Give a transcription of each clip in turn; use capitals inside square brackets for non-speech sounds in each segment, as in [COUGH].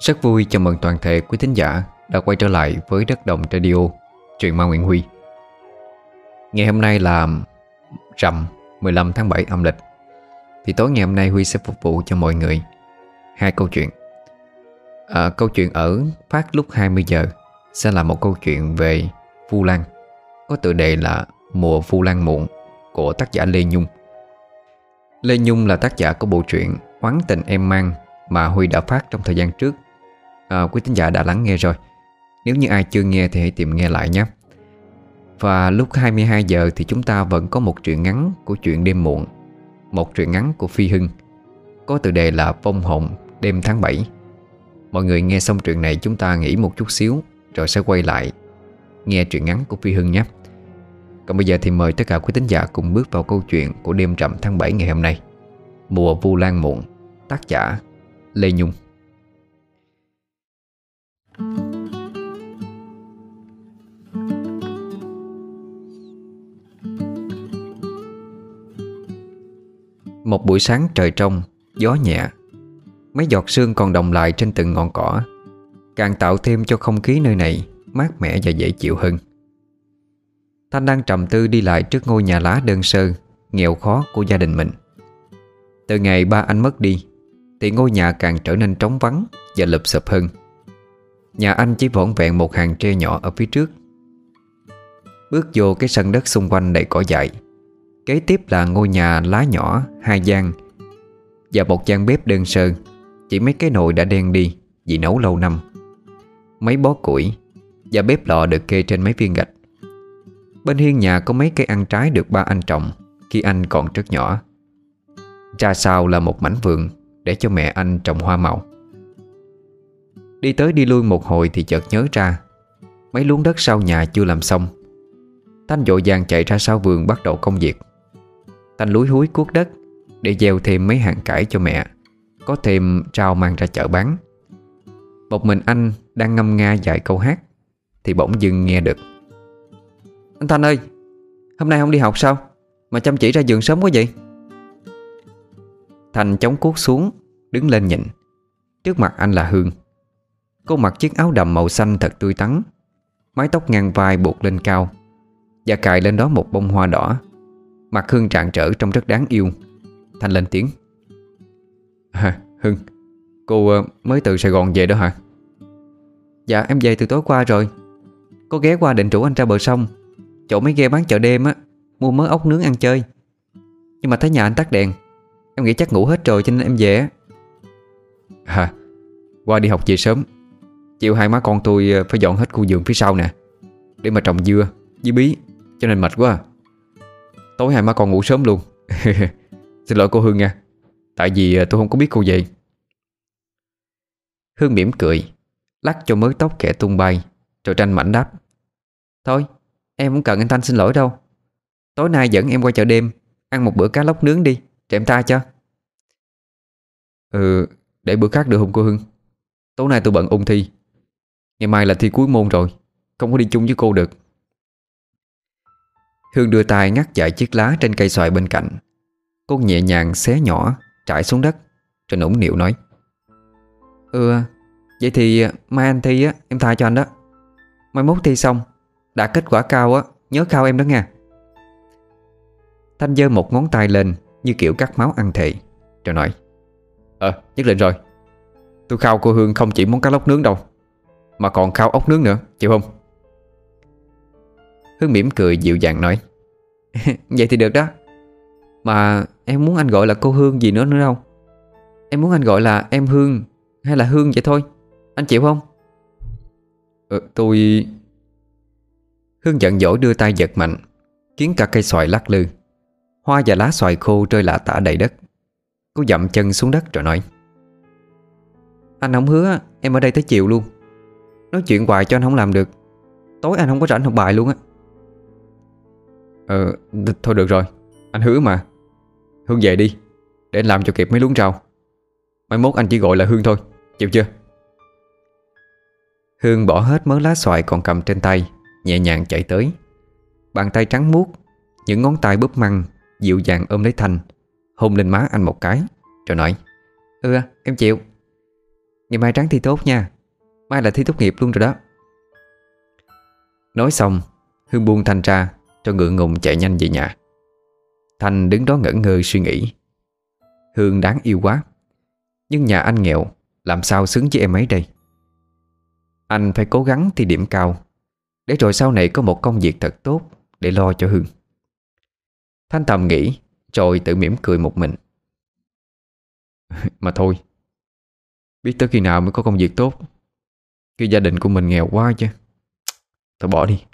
Rất vui chào mừng toàn thể quý thính giả đã quay trở lại với Đất Đồng Radio, truyện ma Nguyễn Huy. Ngày hôm nay là rằm 15 tháng 7 âm lịch. Thì tối ngày hôm nay Huy sẽ phục vụ cho mọi người hai câu chuyện. À, câu chuyện ở phát lúc 20 giờ sẽ là một câu chuyện về Vu Lan, có tựa đề là Mùa Vu Lan muộn của tác giả Lê Nhung. Lê Nhung là tác giả của bộ truyện Oán tình em mang mà Huy đã phát trong thời gian trước à, Quý tín giả đã lắng nghe rồi. Nếu như ai chưa nghe thì hãy tìm nghe lại nhé. Và lúc 22 giờ thì chúng ta vẫn có một truyện ngắn của chuyện đêm muộn Một truyện ngắn của Phi Hưng. Có tựa đề là Vong hồn đêm tháng 7 Mọi người nghe xong truyện này chúng ta nghỉ một chút xíu Rồi sẽ quay lại nghe truyện ngắn của Phi Hưng nhé. Còn bây giờ thì mời tất cả quý tín giả cùng bước vào câu chuyện của đêm rằm tháng 7 ngày hôm nay. Mùa Vu Lan Muộn Tác giả Lê Nhung. Một buổi sáng trời trong, Gió nhẹ. Mấy giọt sương còn đồng lại trên từng ngọn cỏ, Càng tạo thêm cho không khí nơi này Mát mẻ và dễ chịu hơn. Thanh đang trầm tư đi lại trước ngôi nhà lá đơn sơ, Nghèo khó của gia đình mình. Từ ngày ba anh mất đi, Thì ngôi nhà càng trở nên trống vắng Và lụp sụp hơn. Nhà anh chỉ vỏn vẹn một hàng tre nhỏ ở phía trước. Bước vô cái sân đất xung quanh đầy cỏ dại Kế tiếp là ngôi nhà lá nhỏ, Hai gian. Và một gian bếp đơn sơ. Chỉ mấy cái nồi đã đen đi, Vì nấu lâu năm. Mấy bó củi Và bếp lò được kê trên mấy viên gạch. Bên hiên nhà có mấy cây ăn trái được ba anh trồng, Khi anh còn rất nhỏ. Ra sau là một mảnh vườn Để cho mẹ anh trồng hoa màu. Đi tới đi lui một hồi thì chợt nhớ ra, Mấy luống đất sau nhà chưa làm xong. Thanh dội vàng chạy ra sau vườn bắt đầu công việc. Thanh lúi húi cuốc đất, Để gieo thêm mấy hàng cải cho mẹ, Có thêm rau mang ra chợ bán. Một mình anh đang ngâm nga dạy câu hát, Thì bỗng dưng nghe được. Anh Thanh ơi, Hôm nay không đi học sao? Mà chăm chỉ ra giường sớm quá vậy? Thanh chống cuốc xuống, Đứng lên nhìn. Trước mặt anh là Hương. Cô mặc chiếc áo đầm màu xanh thật tươi tắn, Mái tóc ngang vai buộc lên cao, Và cài lên đó một bông hoa đỏ. Mặt Hương trạng trở trông rất đáng yêu. Thanh lên tiếng. À Hưng, Cô ờ, mới từ Sài Gòn về đó hả? Dạ em về từ tối qua rồi. Có ghé qua định rủ anh ra bờ sông. Chỗ mấy ghe bán chợ đêm á, Mua mớ ốc nướng ăn chơi. Nhưng mà thấy nhà anh tắt đèn, Em nghĩ chắc ngủ hết rồi cho nên em về Hả, Qua đi học về sớm. Chiều hai má con tôi ờ, phải dọn hết khu vườn phía sau nè, Để mà trồng dưa với bí, Cho nên mệt quá à. Tối hai má con ngủ sớm luôn. [LAUGHS] Xin lỗi cô Hương nha. Tại vì à, tôi không có biết cô vậy Hương mỉm cười, Lắc cho mớ tóc kẻ tung bay, Rồi tranh mảnh đáp. Thôi, em không cần anh Thanh xin lỗi đâu. Tối nay dẫn em qua chợ đêm, Ăn một bữa cá lóc nướng đi Để em ta cho. Ừ để bữa khác được không cô Hương? Tối nay tôi bận ôn thi. Ngày mai là thi cuối môn rồi, Không có đi chung với cô được. Hương đưa tay ngắt dại chiếc lá trên cây xoài bên cạnh. Cô nhẹ nhàng xé nhỏ, Trải xuống đất, Rồi nũng nịu nói. Ừ Vậy thì ờ, mai anh thi á, Em tha cho anh đó. Mai mốt thi xong, Đạt kết quả cao á, Nhớ khao em đó nha. Thanh giơ một ngón tay lên, Như kiểu cắt máu ăn thị Rồi nói. Ờ nhất định rồi. Tôi khao cô Hương không chỉ món cá lóc nướng đâu, Mà còn khao ốc nướng nữa, Chịu không? Hương mỉm cười dịu dàng nói. [LAUGHS] Vậy thì được đó. Mà em muốn anh gọi là cô Hương gì nữa nữa đâu. Em muốn anh gọi là em Hương Hay là Hương vậy thôi. Anh chịu không? Ừ, Tôi Hương giận dỗi đưa tay giật mạnh Khiến cả cây xoài lắc lư. Hoa và lá xoài khô rơi lạ tả đầy đất. Cô dậm chân xuống đất rồi nói. Anh không hứa em ở đây tới chiều luôn. Nói chuyện hoài cho anh không làm được. Tối anh không có rảnh học bài luôn á. Ờ Thôi được rồi. Anh hứa mà. Hương về đi, Để anh làm cho kịp mấy luống rau. Mai mốt anh chỉ gọi là Hương thôi. Chịu chưa? Hương bỏ hết mớ lá xoài còn cầm trên tay, Nhẹ nhàng chạy tới. Bàn tay trắng muốt, Những ngón tay búp măng, Dịu dàng ôm lấy Thanh, Hôn lên má anh một cái, Rồi nói Ừ em chịu. Ngày mai trắng thi tốt nha. Mai là thi tốt nghiệp luôn rồi đó. Nói xong, Hương buông Thanh ra cho ngượng ngùng chạy nhanh về nhà. Thanh đứng đó ngẩn ngơ suy nghĩ. Hương đáng yêu quá. Nhưng nhà anh nghèo, Làm sao xứng với em ấy đây? Anh phải cố gắng thi điểm cao. Để rồi sau này có một công việc thật tốt Để lo cho Hương. Thanh tầm nghĩ, Rồi tự mỉm cười một mình. [LAUGHS] Mà thôi, Biết tới khi nào mới có công việc tốt. Khi gia đình của mình nghèo quá chứ. Thôi bỏ đi.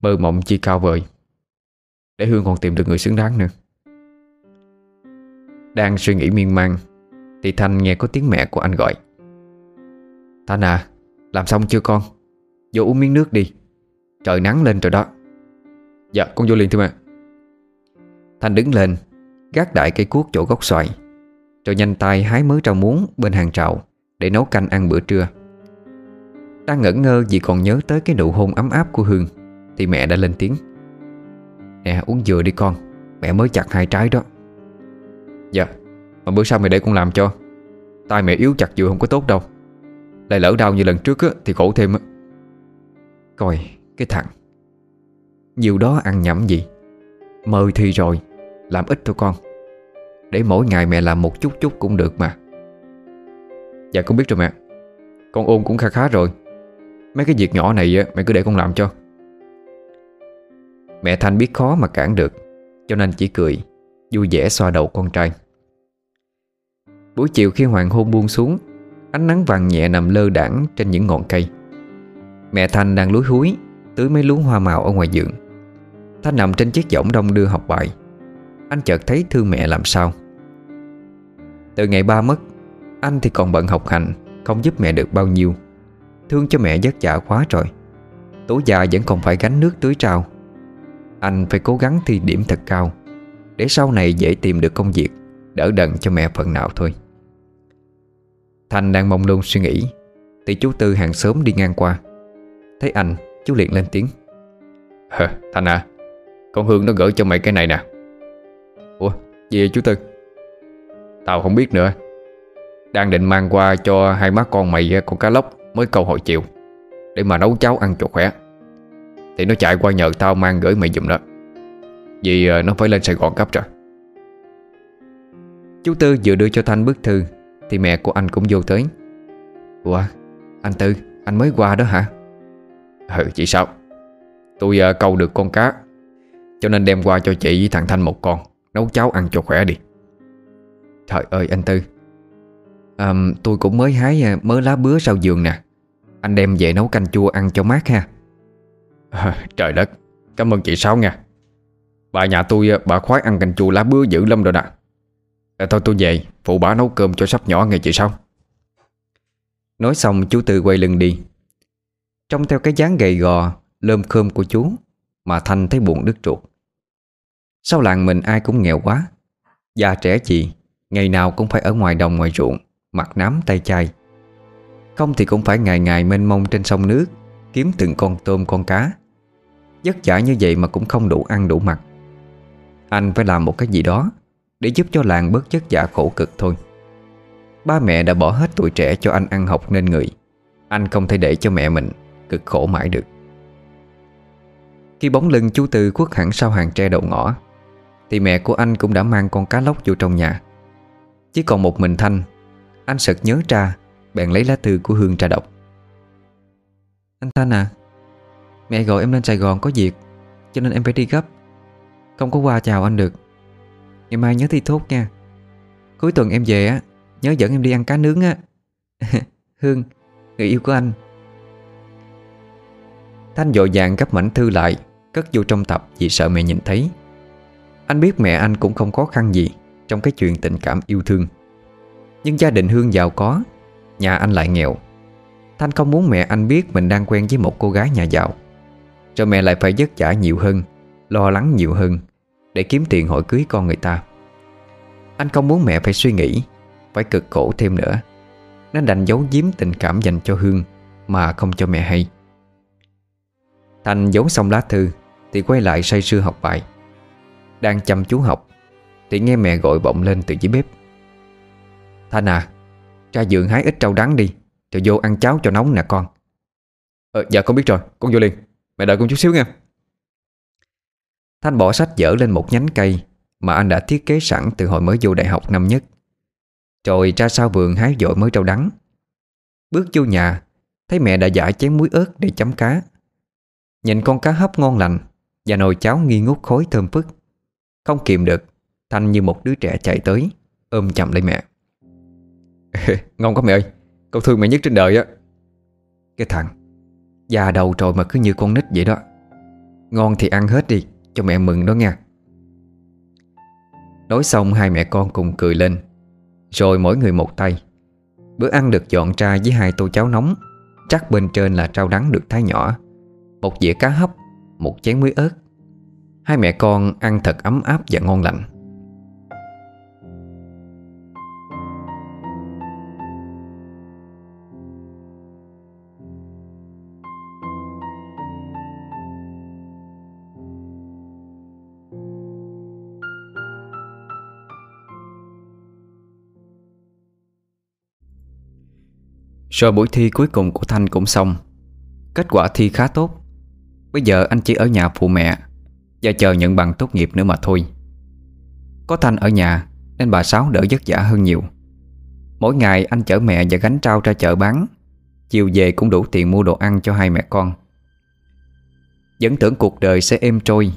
Mơ mộng chi cao vời. Để Hương còn tìm được người xứng đáng nữa. Đang suy nghĩ miên man, Thì Thanh nghe có tiếng mẹ của anh gọi. Thanh à Làm xong chưa con? Vô uống miếng nước đi. Trời nắng lên rồi đó. Dạ con vô liền thưa mẹ. Thanh đứng lên, Gác đại cây cuốc chỗ gốc xoài, Rồi nhanh tay hái mớ rau muống bên hàng trào Để nấu canh ăn bữa trưa. Đang ngẩn ngơ vì còn nhớ tới cái nụ hôn ấm áp của Hương thì mẹ đã lên tiếng. Nè uống dừa đi con. Mẹ mới chặt hai trái đó. Dạ Mà bữa sau mẹ để con làm cho. Tay mẹ yếu chặt dừa không có tốt đâu. Lại lỡ đau như lần trước á, thì khổ thêm á. Coi cái thằng. Nhiều đó ăn nhẩm gì? Mời thì rồi Làm ít thôi con. Để mỗi ngày mẹ làm một chút chút cũng được mà. Dạ con biết rồi mẹ. Con ôn cũng khá khá rồi. Mấy cái việc nhỏ này mẹ cứ để con làm cho. Mẹ Thanh biết khó mà cản được, Cho nên chỉ cười, Vui vẻ xoa đầu con trai. Buổi chiều khi hoàng hôn buông xuống, Ánh nắng vàng nhẹ nằm lơ đãng Trên những ngọn cây. Mẹ Thanh đang lúi húi, Tưới mấy luống hoa màu ở ngoài giường. Thanh nằm trên chiếc võng đông đưa học bài. Anh chợt thấy thương mẹ làm sao. Từ ngày ba mất, Anh thì còn bận học hành, Không giúp mẹ được bao nhiêu. Thương cho mẹ vất vả quá rồi. Tối già vẫn còn phải gánh nước tưới trao. Anh phải cố gắng thi điểm thật cao. Để sau này dễ tìm được công việc Đỡ đần cho mẹ phần nào thôi. Thành đang mong luôn suy nghĩ. Thì chú Tư hàng xóm đi ngang qua. Thấy anh chú liền lên tiếng. Hờ, [LAUGHS] Thành à Con Hương nó gửi cho mày cái này nè. Ủa gì vậy chú Tư? Tao không biết nữa. Đang định mang qua cho hai má con mày con cá lóc Mới câu hồi chiều. Để mà nấu cháo ăn cho khỏe. Thì nó chạy qua nhờ tao mang gửi mày giùm đó. Vì ờ, nó phải lên Sài Gòn cấp rồi. Chú Tư vừa đưa cho Thanh bức thư Thì mẹ của anh cũng vô tới. Ủa anh Tư Anh mới qua đó hả? Ừ chị sao? Tôi uh, câu được con cá Cho nên đem qua cho chị với thằng Thanh một con Nấu cháo ăn cho khỏe đi. Trời ơi anh Tư. À, Tôi cũng mới hái ờ, mớ lá bứa sau giường nè. Anh đem về nấu canh chua ăn cho mát ha à, [LAUGHS] Trời đất Cảm ơn chị Sáu nha. Bà nhà tôi ờ, bà khoái ăn canh chua lá bứa dữ lắm rồi nè à, ờ, Thôi tôi về Phụ bà nấu cơm cho sắp nhỏ nghe chị Sáu. Nói xong chú Tư quay lưng đi. Trông theo cái dáng gầy gò Lơm khơm của chú Mà Thanh thấy buồn đứt ruột. Sau làng mình ai cũng nghèo quá. Già trẻ chị Ngày nào cũng phải ở ngoài đồng ngoài ruộng Mặt nám tay chai. Không thì cũng phải ngày ngày mênh mông trên sông nước Kiếm từng con tôm con cá. Vất vả như vậy mà cũng không đủ ăn đủ mặc. Anh phải làm một cái gì đó Để giúp cho làng bớt chất giả khổ cực thôi. Ba mẹ đã bỏ hết tuổi trẻ cho anh ăn học nên người. Anh không thể để cho mẹ mình Cực khổ mãi được. Khi bóng lưng chú Tư khuất hẳn sau hàng tre đầu ngõ, Thì mẹ của anh cũng đã mang con cá lóc vô trong nhà. Chỉ còn một mình Thanh, Anh sực nhớ ra Bèn lấy lá thư của Hương ra đọc. Anh Thanh à Mẹ gọi em lên Sài Gòn có việc, Cho nên em phải đi gấp. Không có qua chào anh được. Ngày mai nhớ thi tốt nha. Cuối tuần em về á, Nhớ dẫn em đi ăn cá nướng á. [LAUGHS] Hương, Người yêu của anh. Thanh dội vàng gấp mảnh thư lại, Cất vô trong tập vì sợ mẹ nhìn thấy. Anh biết mẹ anh cũng không khó khăn gì Trong cái chuyện tình cảm yêu thương. Nhưng gia đình Hương giàu có, Nhà anh lại nghèo. Thanh không muốn mẹ anh biết mình đang quen với một cô gái nhà giàu cho mẹ lại phải vất vả nhiều hơn Lo lắng nhiều hơn Để kiếm tiền hỏi cưới con người ta. Anh không muốn mẹ phải suy nghĩ Phải cực khổ thêm nữa. Nên đành giấu giếm tình cảm dành cho Hương Mà không cho mẹ hay. Thành giấu xong lá thư Thì quay lại say sưa học bài. Đang chăm chú học Thì nghe mẹ gọi bỗng lên từ dưới bếp. Thanh à Ra giường hái ít rau đắng đi Rồi vô ăn cháo cho nóng nè con. Ờ, Dạ con biết rồi Con vô liền. Mẹ đợi con chút xíu nha. Thanh bỏ sách dở lên một nhánh cây Mà anh đã thiết kế sẵn từ hồi mới vô đại học năm nhất. Rồi ra sau vườn hái dội mới rau đắng. Bước vô nhà, Thấy mẹ đã giả chén muối ớt để chấm cá. Nhìn con cá hấp ngon lành Và nồi cháo nghi ngút khói thơm phức. Không kìm được, Thanh như một đứa trẻ chạy tới, Ôm chậm lấy mẹ. [LAUGHS] Ngon quá mẹ ơi Con thương mẹ nhất trên đời á. Cái thằng Già đầu rồi mà cứ như con nít vậy đó. Ngon thì ăn hết đi, Cho mẹ mừng đó nha. Nói xong hai mẹ con cùng cười lên, Rồi mỗi người một tay. Bữa ăn được dọn ra với hai tô cháo nóng, Chắc bên trên là rau đắng được thái nhỏ, Một dĩa cá hấp, Một chén muối ớt. Hai mẹ con ăn thật ấm áp và ngon lành. Rồi buổi thi cuối cùng của Thanh cũng xong. Kết quả thi khá tốt. Bây giờ anh chỉ ở nhà phụ mẹ Và chờ nhận bằng tốt nghiệp nữa mà thôi. Có Thanh ở nhà Nên bà Sáu đỡ vất vả hơn nhiều. Mỗi ngày anh chở mẹ và gánh trao ra chợ bán. Chiều về cũng đủ tiền mua đồ ăn cho hai mẹ con. Vẫn tưởng cuộc đời sẽ êm trôi.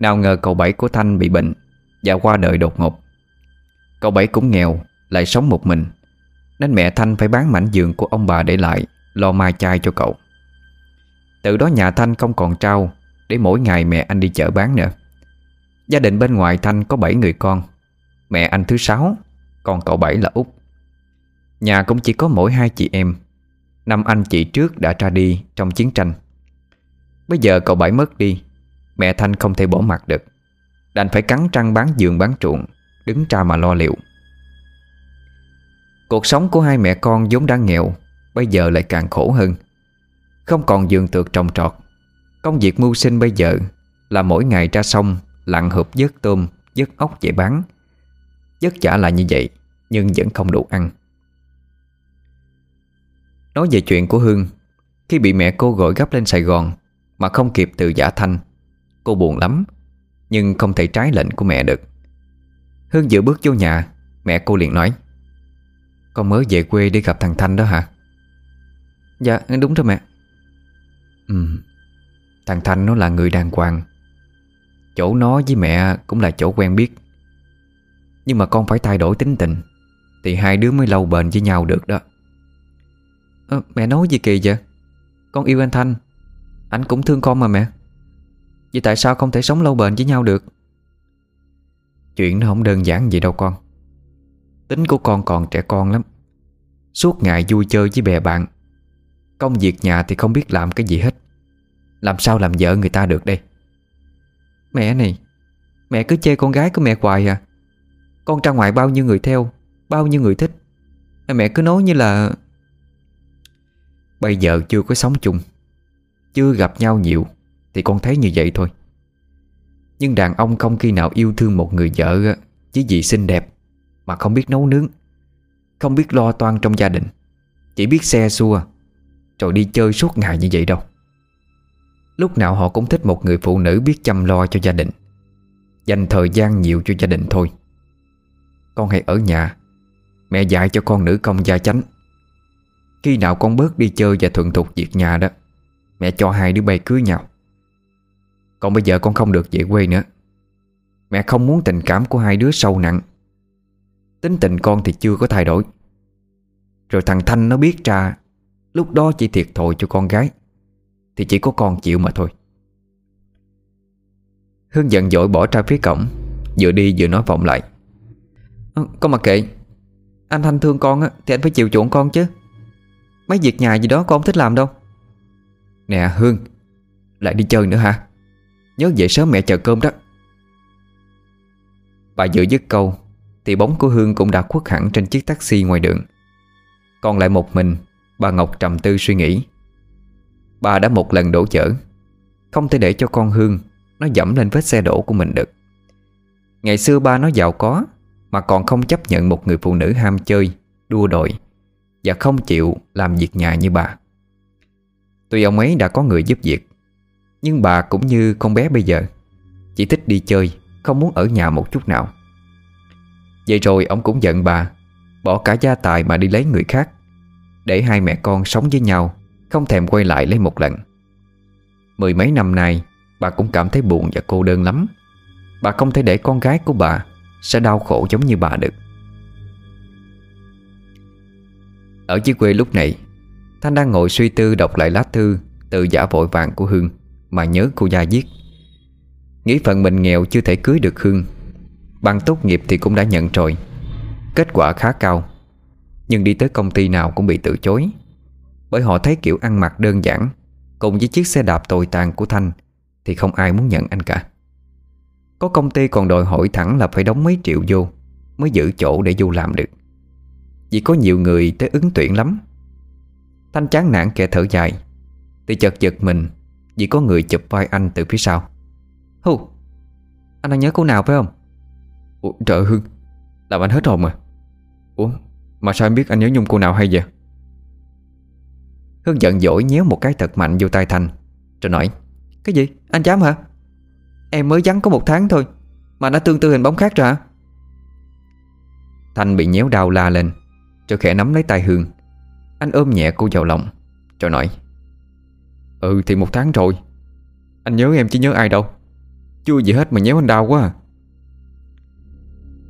Nào ngờ cậu Bảy của Thanh bị bệnh Và qua đời đột ngột. Cậu Bảy cũng nghèo, Lại sống một mình nên mẹ Thanh phải bán mảnh giường của ông bà để lại, Lo mai chai cho cậu. Từ đó nhà Thanh không còn trao, Để mỗi ngày mẹ anh đi chợ bán nữa. Gia đình bên ngoài Thanh có 7 người con, Mẹ anh thứ sáu, Còn cậu bảy là út. Nhà cũng chỉ có mỗi hai chị em, Năm anh chị trước đã ra đi Trong chiến tranh. Bây giờ cậu bảy mất đi, Mẹ Thanh không thể bỏ mặt được. Đành phải cắn trăng bán giường bán truộng Đứng ra mà lo liệu. Cuộc sống của hai mẹ con vốn đang nghèo Bây giờ lại càng khổ hơn. Không còn giường tược trồng trọt Công việc mưu sinh bây giờ Là mỗi ngày ra sông Lặn hộp vớt tôm, vớt ốc về bán. Vất trả là như vậy Nhưng vẫn không đủ ăn. Nói về chuyện của Hương Khi bị mẹ cô gọi gấp lên Sài Gòn Mà không kịp từ giả thanh Cô buồn lắm Nhưng không thể trái lệnh của mẹ được. Hương vừa bước vô nhà Mẹ cô liền nói con mới về quê đi gặp thằng Thanh đó hả? Dạ đúng rồi mẹ. Ừ Thằng Thanh nó là người đàng hoàng. Chỗ nó với mẹ cũng là chỗ quen biết. Nhưng mà con phải thay đổi tính tình Thì hai đứa mới lâu bền với nhau được đó. À, Mẹ nói gì kỳ vậy? Con yêu anh Thanh. Anh cũng thương con mà mẹ. Vậy tại sao không thể sống lâu bền với nhau được? Chuyện nó không đơn giản vậy đâu con. Tính của con còn trẻ con lắm. Suốt ngày vui chơi với bè bạn. Công việc nhà thì không biết làm cái gì hết. Làm sao làm vợ người ta được đây? Mẹ này, Mẹ cứ chê con gái của mẹ hoài à. Con ra ngoài bao nhiêu người theo, Bao nhiêu người thích. Mẹ cứ nói như là, Bây giờ chưa có sống chung, Chưa gặp nhau nhiều Thì con thấy như vậy thôi. Nhưng đàn ông không khi nào yêu thương một người vợ Chỉ vì xinh đẹp mà không biết nấu nướng, Không biết lo toan trong gia đình, Chỉ biết xe xua, Rồi đi chơi suốt ngày như vậy đâu. Lúc nào họ cũng thích một người phụ nữ biết chăm lo cho gia đình, Dành thời gian nhiều cho gia đình thôi. Con hãy ở nhà, Mẹ dạy cho con nữ công gia chánh. Khi nào con bớt đi chơi và thuận thuộc việc nhà đó, Mẹ cho hai đứa bay cưới nhau. Còn bây giờ con không được về quê nữa. Mẹ không muốn tình cảm của hai đứa sâu nặng. Tính tình con thì chưa có thay đổi. Rồi thằng Thanh nó biết ra Lúc đó chỉ thiệt thòi cho con gái Thì chỉ có con chịu mà thôi. Hương giận dỗi bỏ ra phía cổng Vừa đi vừa nói vọng lại. À, Con mặc kệ Anh Thanh thương con á, thì anh phải chịu chuộng con chứ. Mấy việc nhà gì đó con không thích làm đâu. Nè Hương Lại đi chơi nữa hả? Nhớ về sớm mẹ chờ cơm đó. Bà vừa dứt câu thì bóng của Hương cũng đã khuất hẳn trên chiếc taxi ngoài đường. Còn lại một mình, Bà Ngọc trầm tư suy nghĩ. Bà đã một lần đổ chở. Không thể để cho con Hương Nó dẫm lên vết xe đổ của mình được. Ngày xưa ba nó giàu có, Mà còn không chấp nhận một người phụ nữ ham chơi, Đua đòi, Và không chịu làm việc nhà như bà. Tuy ông ấy đã có người giúp việc, Nhưng bà cũng như con bé bây giờ, Chỉ thích đi chơi, Không muốn ở nhà một chút nào. Vậy rồi ông cũng giận bà, Bỏ cả gia tài mà đi lấy người khác, Để hai mẹ con sống với nhau, Không thèm quay lại lấy một lần. Mười mấy năm nay, Bà cũng cảm thấy buồn và cô đơn lắm. Bà không thể để con gái của bà Sẽ đau khổ giống như bà được. Ở dưới quê lúc này, Thanh đang ngồi suy tư đọc lại lá thư Từ giả vội vàng của Hương Mà nhớ cô gia viết. Nghĩ phận mình nghèo chưa thể cưới được Hương Bằng tốt nghiệp thì cũng đã nhận rồi. Kết quả khá cao. Nhưng đi tới công ty nào cũng bị từ chối. Bởi họ thấy kiểu ăn mặc đơn giản. Cùng với chiếc xe đạp tồi tàn của Thanh Thì không ai muốn nhận anh cả. Có công ty còn đòi hỏi thẳng là phải đóng mấy triệu vô Mới giữ chỗ để vô làm được. Vì có nhiều người tới ứng tuyển lắm. Thanh chán nản kẻ thở dài. Thì chợt giật mình Vì có người chụp vai anh từ phía sau. Hù, Anh đang nhớ cô nào phải không? Ủa, Trời Hưng Làm anh hết hồn mà. Ủa mà sao em biết anh nhớ nhung cô nào hay vậy? Hương giận dỗi nhéo một cái thật mạnh vô tay Thành, Rồi nói Cái gì? Anh dám hả? Em mới vắng có một tháng thôi Mà đã tương tư hình bóng khác rồi hả? Thanh bị nhéo đau la lên Rồi khẽ nắm lấy tay Hương. Anh ôm nhẹ cô vào lòng. Rồi nói Ừ thì một tháng rồi. Anh nhớ em chứ nhớ ai đâu. Chưa gì hết mà nhéo anh đau quá à,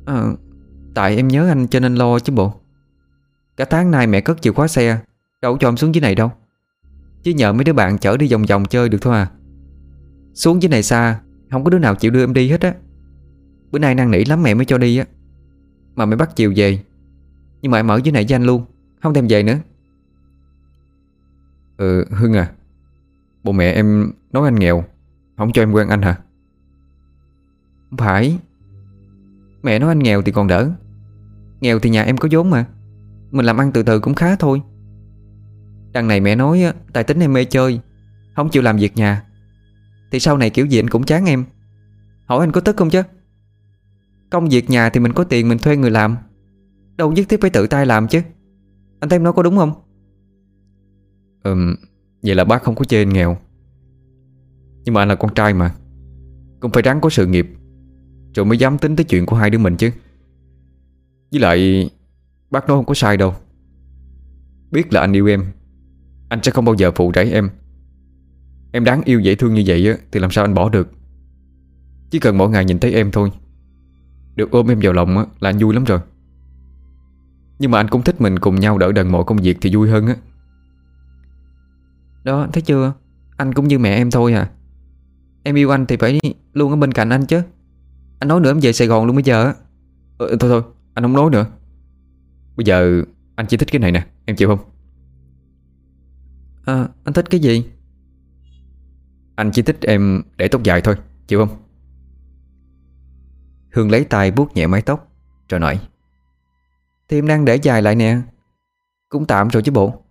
à Tại em nhớ anh cho nên lo chứ bộ. Cả tháng nay mẹ cất chìa khóa xe, Đâu cho em xuống dưới này đâu. Chứ nhờ mấy đứa bạn chở đi vòng vòng chơi được thôi à. Xuống dưới này xa, Không có đứa nào chịu đưa em đi hết á. Bữa nay năn nỉ lắm mẹ mới cho đi á. Mà mẹ bắt chiều về. Nhưng mà em ở dưới này với anh luôn, Không thèm về nữa. Ừ Hưng à. Bộ mẹ em nói anh nghèo, Không cho em quen anh hả? Không phải. Mẹ nói anh nghèo thì còn đỡ. Nghèo thì nhà em có vốn mà. Mình làm ăn từ từ cũng khá thôi. Đằng này mẹ nói tài tính em mê chơi, Không chịu làm việc nhà. Thì sau này kiểu gì anh cũng chán em. Hỏi anh có tức không chứ? Công việc nhà thì mình có tiền mình thuê người làm. Đâu nhất thiết phải tự tay làm chứ. Anh thấy em nói có đúng không? Ừm, Vậy là bác không có chê anh nghèo. Nhưng mà anh là con trai mà. Cũng phải ráng có sự nghiệp. Rồi mới dám tính tới chuyện của hai đứa mình chứ. Với lại, Bác nói không có sai đâu. Biết là anh yêu em. Anh sẽ không bao giờ phụ rẫy em. Em đáng yêu dễ thương như vậy á, Thì làm sao anh bỏ được? Chỉ cần mỗi ngày nhìn thấy em thôi. Được ôm em vào lòng á, là anh vui lắm rồi. Nhưng mà anh cũng thích mình cùng nhau đỡ đần mọi công việc thì vui hơn á. Đó, thấy chưa? Anh cũng như mẹ em thôi à. Em yêu anh thì phải luôn ở bên cạnh anh chứ. Anh nói nữa em về Sài Gòn luôn bây giờ á. Ừ, Thôi thôi anh không nói nữa. Bây giờ anh chỉ thích cái này nè Em chịu không? À anh thích cái gì? Anh chỉ thích em để tóc dài thôi Chịu không? Hương lấy tay vuốt nhẹ mái tóc Rồi nói. Thì em đang để dài lại nè. Cũng tạm rồi chứ bộ.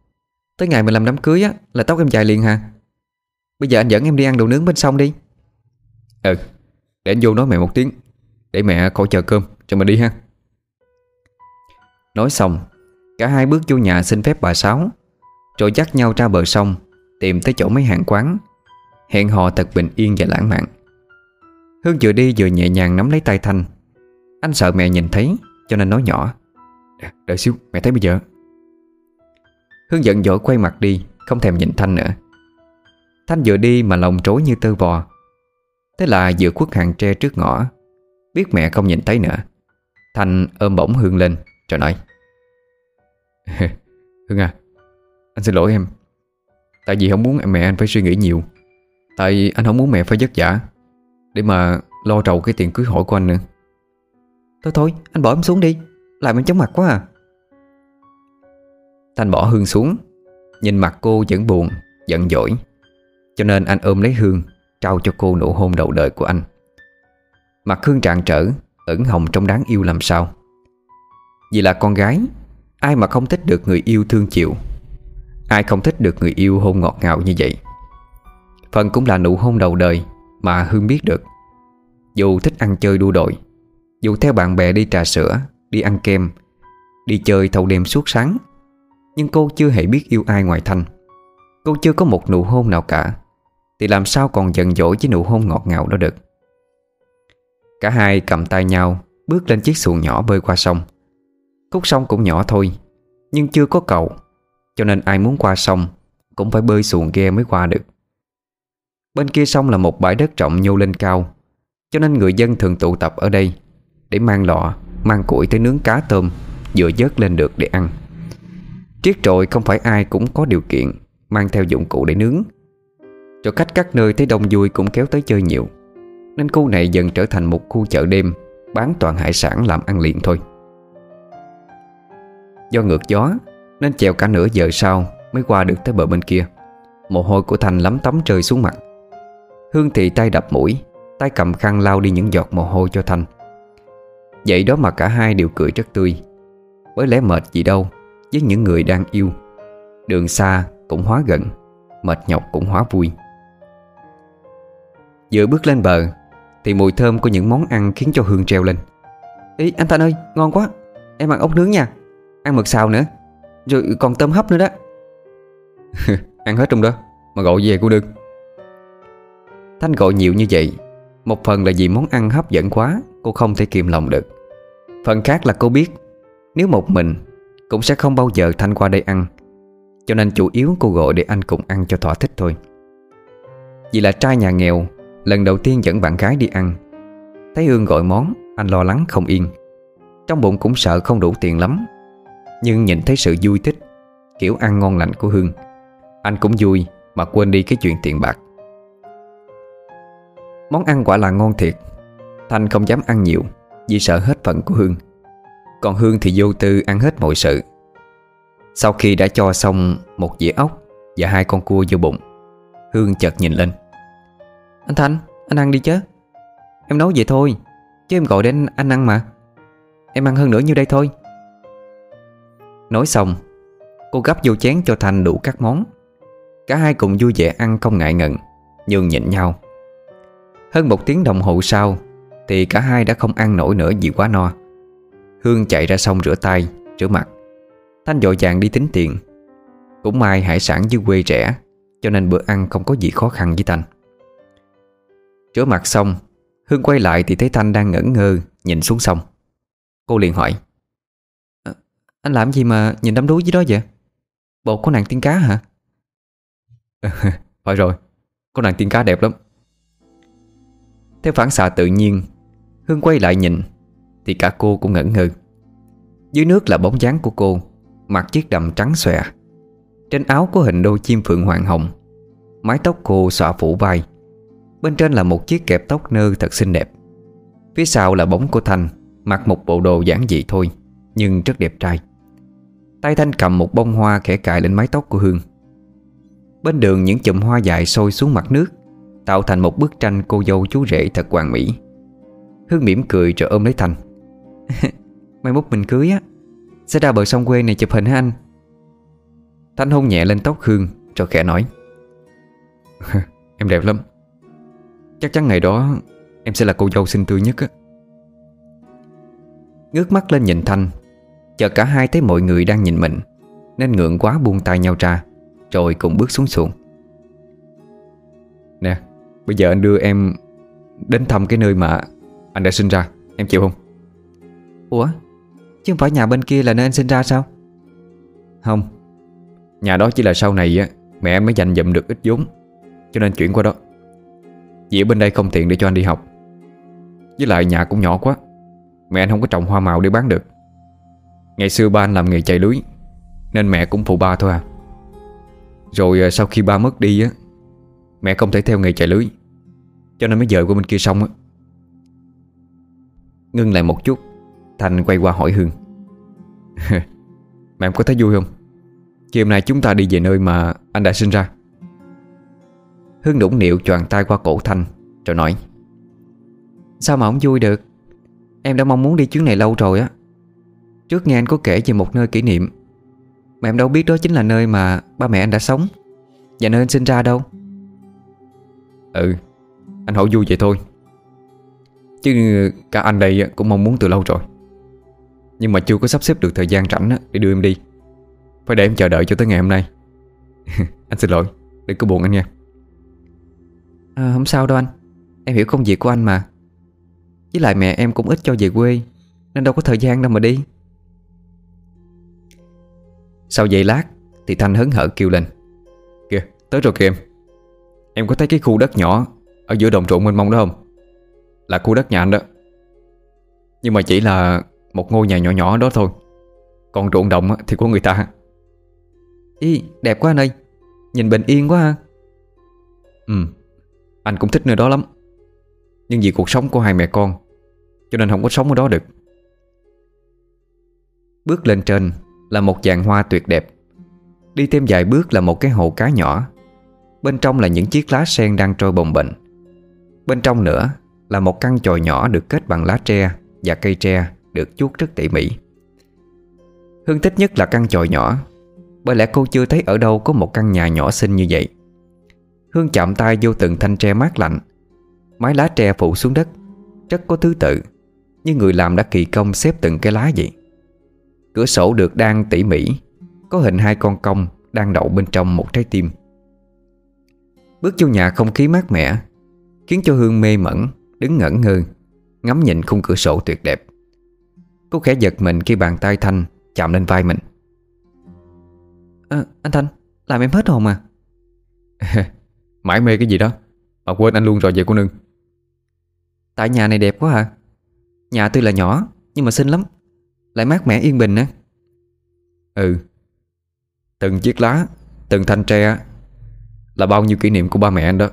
Tới ngày mình làm đám cưới á Là tóc em dài liền hả Bây giờ anh dẫn em đi ăn đồ nướng bên sông đi. Ừ để anh vô nói mẹ một tiếng. Để mẹ khỏi chờ cơm, cho mình đi ha. Nói xong, Cả hai bước vô nhà xin phép bà Sáu. Rồi dắt nhau ra bờ sông, Tìm tới chỗ mấy hàng quán. Hẹn hò thật bình yên và lãng mạn. Hương vừa đi vừa nhẹ nhàng nắm lấy tay Thanh. Anh sợ mẹ nhìn thấy, Cho nên nói nhỏ. Đợi xíu, mẹ thấy bây giờ. Hương giận dỗi quay mặt đi, Không thèm nhìn Thanh nữa. Thanh vừa đi mà lòng trối như tơ vò. Thế là vừa khuất hàng tre trước ngõ Biết mẹ không nhìn thấy nữa. Thanh ôm bổng Hương lên Rồi nói [LAUGHS] Hương à Anh xin lỗi em. Tại vì không muốn mẹ anh phải suy nghĩ nhiều. Tại anh không muốn mẹ phải vất vả Để mà lo trầu cái tiền cưới hỏi của anh nữa. Thôi thôi anh bỏ em xuống đi. Làm em chóng mặt quá à. Thanh bỏ Hương xuống Nhìn mặt cô vẫn buồn Giận dỗi. Cho nên anh ôm lấy Hương Trao cho cô nụ hôn đầu đời của anh. Mặt khương trạng trở Ẩn hồng trong đáng yêu làm sao. Vì là con gái, Ai mà không thích được người yêu thương chịu? Ai không thích được người yêu hôn ngọt ngào như vậy? Phần cũng là nụ hôn đầu đời Mà Hương biết được. Dù thích ăn chơi đua đội, Dù theo bạn bè đi trà sữa, Đi ăn kem, Đi chơi thâu đêm suốt sáng, Nhưng cô chưa hề biết yêu ai ngoài Thanh. Cô chưa có một nụ hôn nào cả. Thì làm sao còn giận dỗi với nụ hôn ngọt ngào đó được? Cả hai cầm tay nhau, Bước lên chiếc xuồng nhỏ bơi qua sông. Khúc sông cũng nhỏ thôi, Nhưng chưa có cầu, Cho nên ai muốn qua sông Cũng phải bơi xuồng ghe mới qua được. Bên kia sông là một bãi đất rộng nhô lên cao, Cho nên người dân thường tụ tập ở đây Để mang lọ, Mang củi tới nướng cá tôm Vừa dớt lên được để ăn. Triết trội không phải ai cũng có điều kiện Mang theo dụng cụ để nướng. Cho khách các nơi thấy đông vui cũng kéo tới chơi nhiều. Nên khu này dần trở thành một khu chợ đêm, Bán toàn hải sản làm ăn liền thôi. Do ngược gió, Nên chèo cả nửa giờ sau Mới qua được tới bờ bên kia. Mồ hôi của Thành lắm tấm rơi xuống mặt. Hương thị tay đập mũi, Tay cầm khăn lau đi những giọt mồ hôi cho Thành. Vậy đó mà cả hai đều cười rất tươi. Bởi lẽ mệt gì đâu, Với những người đang yêu. Đường xa cũng hóa gần, Mệt nhọc cũng hóa vui. Vừa bước lên bờ, Thì mùi thơm của những món ăn khiến cho Hương treo lên. Ý anh Thanh ơi, ngon quá, Em ăn ốc nướng nha, Ăn mực xào nữa, Rồi còn tôm hấp nữa đó. [LAUGHS] Ăn hết trong đó, Mà gọi về cô được. Thanh gọi nhiều như vậy, Một phần là vì món ăn hấp dẫn quá, Cô không thể kiềm lòng được. Phần khác là cô biết, Nếu một mình, Cũng sẽ không bao giờ Thanh qua đây ăn, Cho nên chủ yếu cô gọi để anh cùng ăn cho thỏa thích thôi. Vì là trai nhà nghèo Lần đầu tiên dẫn bạn gái đi ăn. Thấy Hương gọi món, Anh lo lắng không yên. Trong bụng cũng sợ không đủ tiền lắm. Nhưng nhìn thấy sự vui thích, Kiểu ăn ngon lành của Hương, Anh cũng vui mà quên đi cái chuyện tiền bạc. Món ăn quả là ngon thiệt. Thanh không dám ăn nhiều Vì sợ hết phận của Hương. Còn Hương thì vô tư ăn hết mọi sự. Sau khi đã cho xong Một dĩa ốc Và hai con cua vô bụng, Hương chợt nhìn lên. Anh Thanh, anh ăn đi chứ. Em nấu vậy thôi Chứ em gọi đến anh ăn mà. Em ăn hơn nữa như đây thôi. Nói xong Cô gấp vô chén cho Thanh đủ các món. Cả hai cùng vui vẻ ăn không ngại ngần nhường nhịn nhau. Hơn một tiếng đồng hồ sau Thì cả hai đã không ăn nổi nữa vì quá no. Hương chạy ra sông rửa tay Rửa mặt. Thanh dội vàng đi tính tiền. Cũng may hải sản dưới quê rẻ Cho nên bữa ăn không có gì khó khăn với Thanh. Rửa mặt xong. Hương quay lại thì thấy Thanh đang ngẩn ngơ Nhìn xuống sông. Cô liền hỏi à, Anh làm gì mà nhìn đám đuối dưới đó vậy? Bộ có nàng tiên cá hả? [LAUGHS] Phải rồi Có nàng tiên cá đẹp lắm. Theo phản xạ tự nhiên Hương quay lại nhìn Thì cả cô cũng ngẩn ngơ. Dưới nước là bóng dáng của cô Mặc chiếc đầm trắng xòe. Trên áo có hình đôi chim phượng hoàng hồng. Mái tóc cô xõa phủ vai. Bên trên là một chiếc kẹp tóc nơ thật xinh đẹp. Phía sau là bóng của Thanh, Mặc một bộ đồ giản dị thôi, Nhưng rất đẹp trai. Tay Thanh cầm một bông hoa khẽ cài lên mái tóc của Hương. Bên đường những chùm hoa dài sôi xuống mặt nước, Tạo thành một bức tranh cô dâu chú rể thật hoàn mỹ. Hương mỉm cười rồi ôm lấy Thanh. [LAUGHS] Mai mốt mình cưới á, Sẽ ra bờ sông quê này chụp hình hả anh? Thanh hôn nhẹ lên tóc Hương Rồi khẽ nói. [LAUGHS] Em đẹp lắm. Chắc chắn ngày đó Em sẽ là cô dâu xinh tươi nhất á. Ngước mắt lên nhìn Thanh Chờ cả hai thấy mọi người đang nhìn mình Nên ngượng quá buông tay nhau ra Rồi cùng bước xuống xuồng. Nè Bây giờ anh đưa em Đến thăm cái nơi mà anh đã sinh ra Em chịu không? Ủa? Chứ không phải nhà bên kia là nơi anh sinh ra sao? Không Nhà đó chỉ là sau này á Mẹ em mới dành dụm được ít vốn Cho nên chuyển qua đó vì ở bên đây không tiện để cho anh đi học. Với lại nhà cũng nhỏ quá, Mẹ anh không có trồng hoa màu để bán được. Ngày xưa ba anh làm nghề chạy lưới, Nên mẹ cũng phụ ba thôi à. Rồi à, sau khi ba mất đi á, Mẹ không thể theo nghề chạy lưới, Cho nên mới dời qua bên kia xong. á. Ngưng lại một chút, Thành quay qua hỏi Hương. [LAUGHS] Mẹ em có thấy vui không? Khi hôm nay chúng ta đi về nơi mà anh đã sinh ra. Hương đũng niệu choàng tay qua cổ Thanh, Rồi nói, Sao mà không vui được? Em đã mong muốn đi chuyến này lâu rồi á. Trước nghe anh có kể về một nơi kỷ niệm, Mà em đâu biết đó chính là nơi mà ba mẹ anh đã sống. Và nơi anh sinh ra đâu? Ừ Anh hỏi vui vậy thôi. Chứ cả anh đây cũng mong muốn từ lâu rồi. Nhưng mà chưa có sắp xếp được thời gian rảnh để đưa em đi. Phải để em chờ đợi cho tới ngày hôm nay. [LAUGHS] Anh xin lỗi, Đừng có buồn anh nha à, Không sao đâu anh. Em hiểu công việc của anh mà. Với lại mẹ em cũng ít cho về quê Nên đâu có thời gian đâu mà đi. Sau giây lát Thì Thanh hớn hở kêu lên. Kìa tới rồi kìa em. Em có thấy cái khu đất nhỏ Ở giữa đồng ruộng mênh mông đó không? Là khu đất nhà anh đó. Nhưng mà chỉ là Một ngôi nhà nhỏ nhỏ đó thôi. Còn ruộng đồng thì của người ta. Ý đẹp quá anh ơi. Nhìn bình yên quá ha. Ừ. Anh cũng thích nơi đó lắm. Nhưng vì cuộc sống của hai mẹ con, Cho nên không có sống ở đó được. Bước lên trên Là một dàn hoa tuyệt đẹp. Đi thêm vài bước là một cái hồ cá nhỏ. Bên trong là những chiếc lá sen đang trôi bồng bềnh. Bên trong nữa là một căn chòi nhỏ được kết bằng lá tre và cây tre được chuốt rất tỉ mỉ. Hương thích nhất là căn chòi nhỏ. Bởi lẽ cô chưa thấy ở đâu có một căn nhà nhỏ xinh như vậy. Hương chạm tay vô từng thanh tre mát lạnh. Mái lá tre phủ xuống đất Rất có thứ tự Như người làm đã kỳ công xếp từng cái lá vậy. Cửa sổ được đang tỉ mỉ Có hình hai con công Đang đậu bên trong một trái tim. Bước vô nhà không khí mát mẻ Khiến cho Hương mê mẩn Đứng ngẩn ngơ Ngắm nhìn khung cửa sổ tuyệt đẹp. Cô khẽ giật mình khi bàn tay Thanh Chạm lên vai mình. À, Anh Thanh Làm em hết hồn à [LAUGHS] Mãi mê cái gì đó. Mà quên anh luôn rồi vậy cô nương. Tại nhà này đẹp quá hả Nhà tuy là nhỏ Nhưng mà xinh lắm. Lại mát mẻ yên bình nữa Ừ. Từng chiếc lá Từng thanh tre Là bao nhiêu kỷ niệm của ba mẹ anh đó.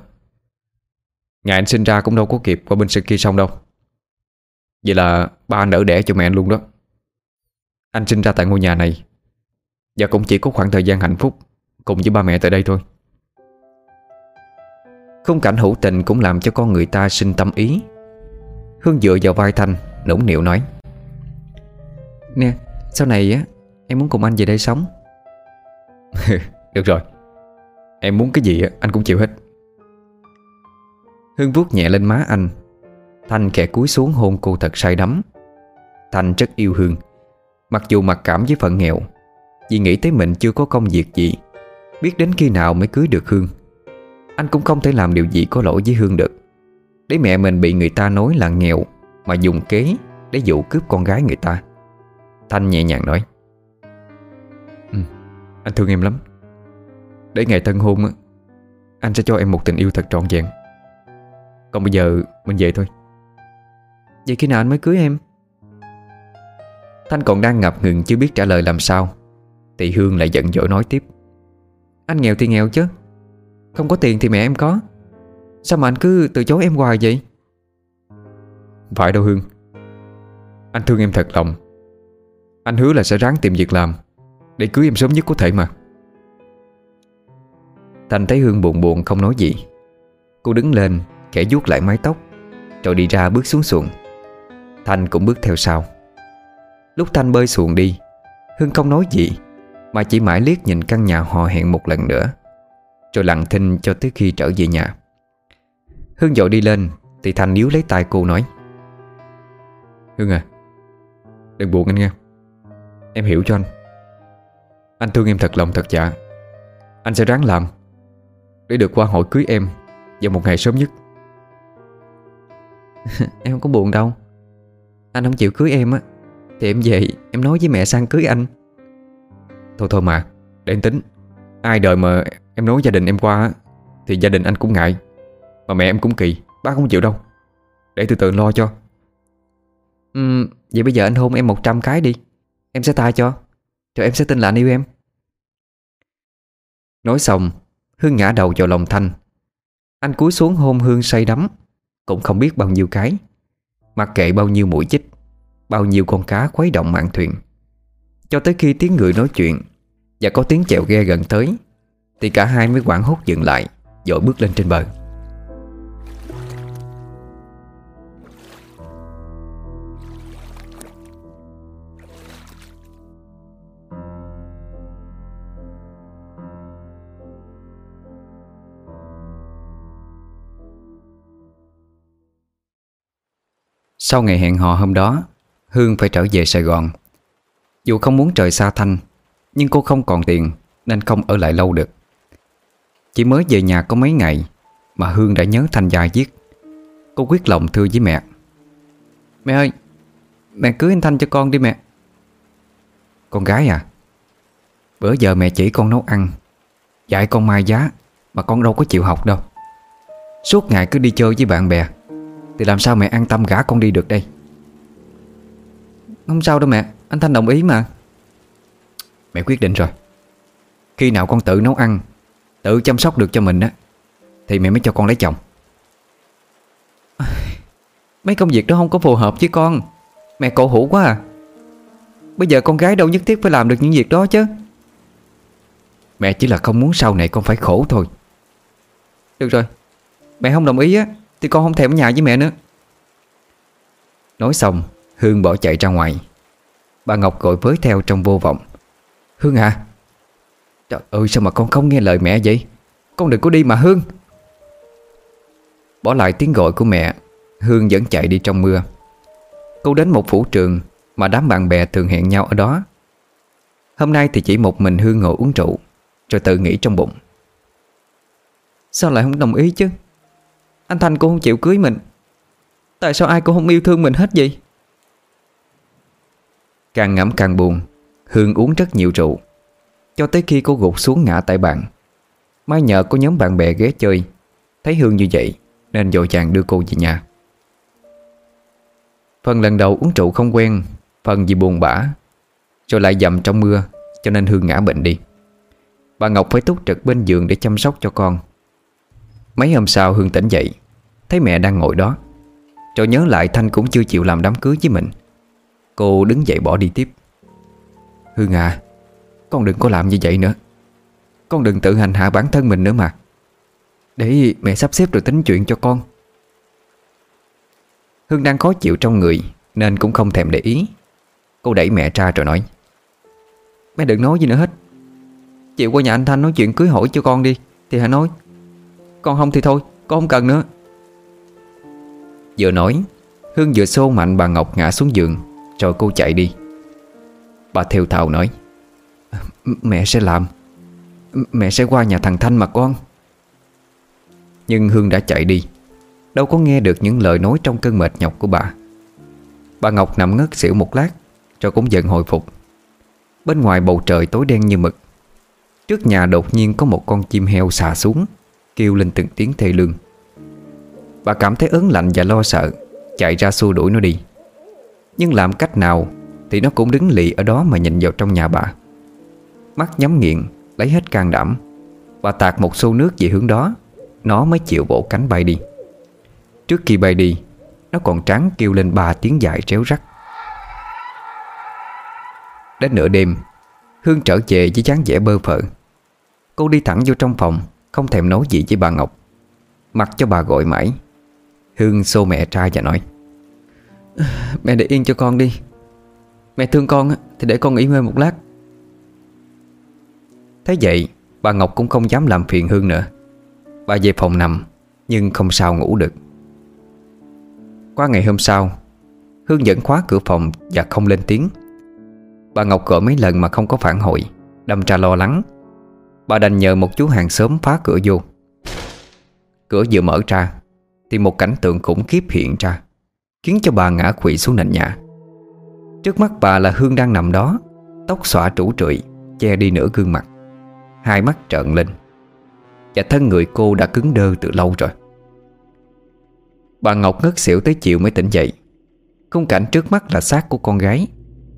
Ngày anh sinh ra cũng đâu có kịp Qua bên kia xong đâu. Vậy là ba anh đỡ đẻ cho mẹ anh luôn đó. Anh sinh ra tại ngôi nhà này Và cũng chỉ có khoảng thời gian hạnh phúc Cùng với ba mẹ tại đây thôi Khung cảnh hữu tình cũng làm cho con người ta sinh tâm ý. Hương dựa vào vai Thanh Nũng nịu nói. Nè sau này á Em muốn cùng anh về đây sống. [LAUGHS] Được rồi. Em muốn cái gì anh cũng chịu hết. Hương vuốt nhẹ lên má anh. Thanh khẽ cúi xuống hôn cô thật say đắm. Thanh rất yêu Hương. Mặc dù mặc cảm với phận nghèo Vì nghĩ tới mình chưa có công việc gì Biết đến khi nào mới cưới được Hương anh cũng không thể làm điều gì có lỗi với Hương được. Để mẹ mình bị người ta nói là nghèo Mà dùng kế để dụ cướp con gái người ta. Thanh nhẹ nhàng nói. Ừ, Anh thương em lắm. Để ngày tân hôn Anh sẽ cho em một tình yêu thật trọn vẹn. Còn bây giờ mình về thôi. Vậy khi nào anh mới cưới em? Thanh còn đang ngập ngừng chưa biết trả lời làm sao. Thì Hương lại giận dỗi nói tiếp. Anh nghèo thì nghèo chứ. Không có tiền thì mẹ em có. Sao mà anh cứ từ chối em hoài vậy? Phải đâu Hương. Anh thương em thật lòng. Anh hứa là sẽ ráng tìm việc làm Để cưới em sớm nhất có thể mà. Thành thấy Hương buồn buồn không nói gì. Cô đứng lên, Khẽ vuốt lại mái tóc, Rồi đi ra bước xuống xuồng. Thanh cũng bước theo sau. Lúc Thanh bơi xuồng đi, Hương không nói gì, Mà chỉ mãi liếc nhìn căn nhà họ hẹn một lần nữa. Rồi lặng thinh cho tới khi trở về nhà. Hương dội đi lên, Thì Thanh níu lấy tay cô nói. Hương à Đừng buồn anh nghe Em hiểu cho anh. Anh thương em thật lòng thật dạ. Anh sẽ ráng làm Để được qua hội cưới em Vào một ngày sớm nhất. [LAUGHS] Em không có buồn đâu. Anh không chịu cưới em á, Thì em về, em nói với mẹ sang cưới anh. Thôi thôi mà, Để em tính. Ai đời mà em nói gia đình em qua Thì gia đình anh cũng ngại. Mà mẹ em cũng kỳ Bác không chịu đâu. Để từ từ lo cho. Ừ, Vậy bây giờ anh hôn em 100 cái đi. Em sẽ tha cho. Rồi em sẽ tin là anh yêu em. Nói xong Hương ngã đầu vào lòng Thanh. Anh cúi xuống hôn Hương say đắm Cũng không biết bao nhiêu cái. Mặc kệ bao nhiêu mũi chích Bao nhiêu con cá khuấy động mạn thuyền. Cho tới khi tiếng người nói chuyện Và có tiếng chèo ghe gần tới thì cả hai mới quảng hốt dừng lại Rồi bước lên trên bờ. Sau ngày hẹn hò hôm đó, Hương phải trở về Sài Gòn. Dù không muốn trời xa Thanh, Nhưng cô không còn tiền Nên không ở lại lâu được. Chỉ mới về nhà có mấy ngày Mà Hương đã nhớ Thanh Gia giết Cô quyết lòng thưa với mẹ. Mẹ ơi, Mẹ cưới anh Thanh cho con đi mẹ. Con gái à Bữa giờ mẹ chỉ con nấu ăn, Dạy con mai giá Mà con đâu có chịu học đâu. Suốt ngày cứ đi chơi với bạn bè, Thì làm sao mẹ an tâm gả con đi được đây? Không sao đâu mẹ, Anh Thanh đồng ý mà. Mẹ quyết định rồi. Khi nào con tự nấu ăn Tự chăm sóc được cho mình á, Thì mẹ mới cho con lấy chồng. Mấy công việc đó không có phù hợp với con. Mẹ cổ hủ quá à. Bây giờ con gái đâu nhất thiết phải làm được những việc đó chứ. Mẹ chỉ là không muốn sau này con phải khổ thôi. Được rồi, Mẹ không đồng ý á, Thì con không thèm ở nhà với mẹ nữa. Nói xong, Hương bỏ chạy ra ngoài. Bà Ngọc gọi với theo trong vô vọng. Hương à Trời ơi, sao mà con không nghe lời mẹ vậy? Con đừng có đi mà, Hương. Bỏ lại tiếng gọi của mẹ, Hương vẫn chạy đi trong mưa. Cô đến một phủ trường Mà đám bạn bè thường hẹn nhau ở đó. Hôm nay thì chỉ một mình Hương ngồi uống rượu, Rồi tự nghĩ trong bụng. Sao lại không đồng ý chứ? Anh Thành cũng không chịu cưới mình. Tại sao ai cũng không yêu thương mình hết vậy? Càng ngẫm càng buồn, Hương uống rất nhiều rượu. Cho tới khi cô gục xuống ngã tại bàn. Mai nhờ có nhóm bạn bè ghé chơi. Thấy Hương như vậy, Nên dội chàng đưa cô về nhà. Phần lần đầu uống rượu không quen, Phần vì buồn bã, Rồi lại dầm trong mưa, Cho nên Hương ngã bệnh đi. Bà Ngọc phải túc trực bên giường để chăm sóc cho con. Mấy hôm sau Hương tỉnh dậy, Thấy mẹ đang ngồi đó. Rồi nhớ lại Thanh cũng chưa chịu làm đám cưới với mình. Cô đứng dậy bỏ đi tiếp. Hương à con đừng có làm như vậy nữa. Con đừng tự hành hạ bản thân mình nữa mà. Để mẹ sắp xếp rồi tính chuyện cho con. Hương đang khó chịu trong người, Nên cũng không thèm để ý. Cô đẩy mẹ ra rồi nói, Mẹ đừng nói gì nữa hết. Chịu qua nhà anh Thanh nói chuyện cưới hỏi cho con đi, Thì hãy nói, Con không thì thôi, Con không cần nữa. Vừa nói, Hương vừa xô mạnh bà Ngọc ngã xuống giường, Rồi cô chạy đi. Bà theo thào nói Mẹ sẽ làm. Mẹ sẽ qua nhà thằng Thanh mà con. Nhưng Hương đã chạy đi. Đâu có nghe được những lời nói trong cơn mệt nhọc của bà. Bà Ngọc nằm ngất xỉu một lát, Rồi cũng dần hồi phục. Bên ngoài bầu trời tối đen như mực. Trước nhà đột nhiên có một con chim heo xà xuống, Kêu lên từng tiếng thê lương. Bà cảm thấy ớn lạnh và lo sợ, Chạy ra xua đuổi nó đi. Nhưng làm cách nào Thì nó cũng đứng lì ở đó mà nhìn vào trong nhà bà. Mắt nhắm nghiện, Lấy hết can đảm và tạt một xô nước về hướng đó, Nó mới chịu vỗ cánh bay đi. Trước khi bay đi, Nó còn tráng kêu lên ba tiếng dài réo rắt. Đến nửa đêm, Hương trở về với dáng vẻ bơ phờ Cô đi thẳng vô trong phòng, Không thèm nói gì với bà Ngọc. Mặc cho bà gọi mãi, Hương xô mẹ ra và nói, Mẹ để yên cho con đi. Mẹ thương con thì để con nghỉ ngơi một lát. Thế vậy, Bà Ngọc cũng không dám làm phiền Hương nữa. Bà về phòng nằm, Nhưng không sao ngủ được. Qua ngày hôm sau, Hương vẫn khóa cửa phòng và không lên tiếng. Bà Ngọc gọi mấy lần mà không có phản hồi, Đâm ra lo lắng. Bà đành nhờ một chú hàng xóm phá cửa vô. Cửa vừa mở ra, Thì một cảnh tượng khủng khiếp hiện ra, Khiến cho bà ngã quỵ xuống nền nhà. Trước mắt bà là Hương đang nằm đó, Tóc xõa trũ trụi, Che đi nửa gương mặt. Hai mắt trợn lên. Và thân người cô đã cứng đơ từ lâu rồi. Bà Ngọc ngất xỉu tới chiều mới tỉnh dậy. Khung cảnh trước mắt là xác của con gái.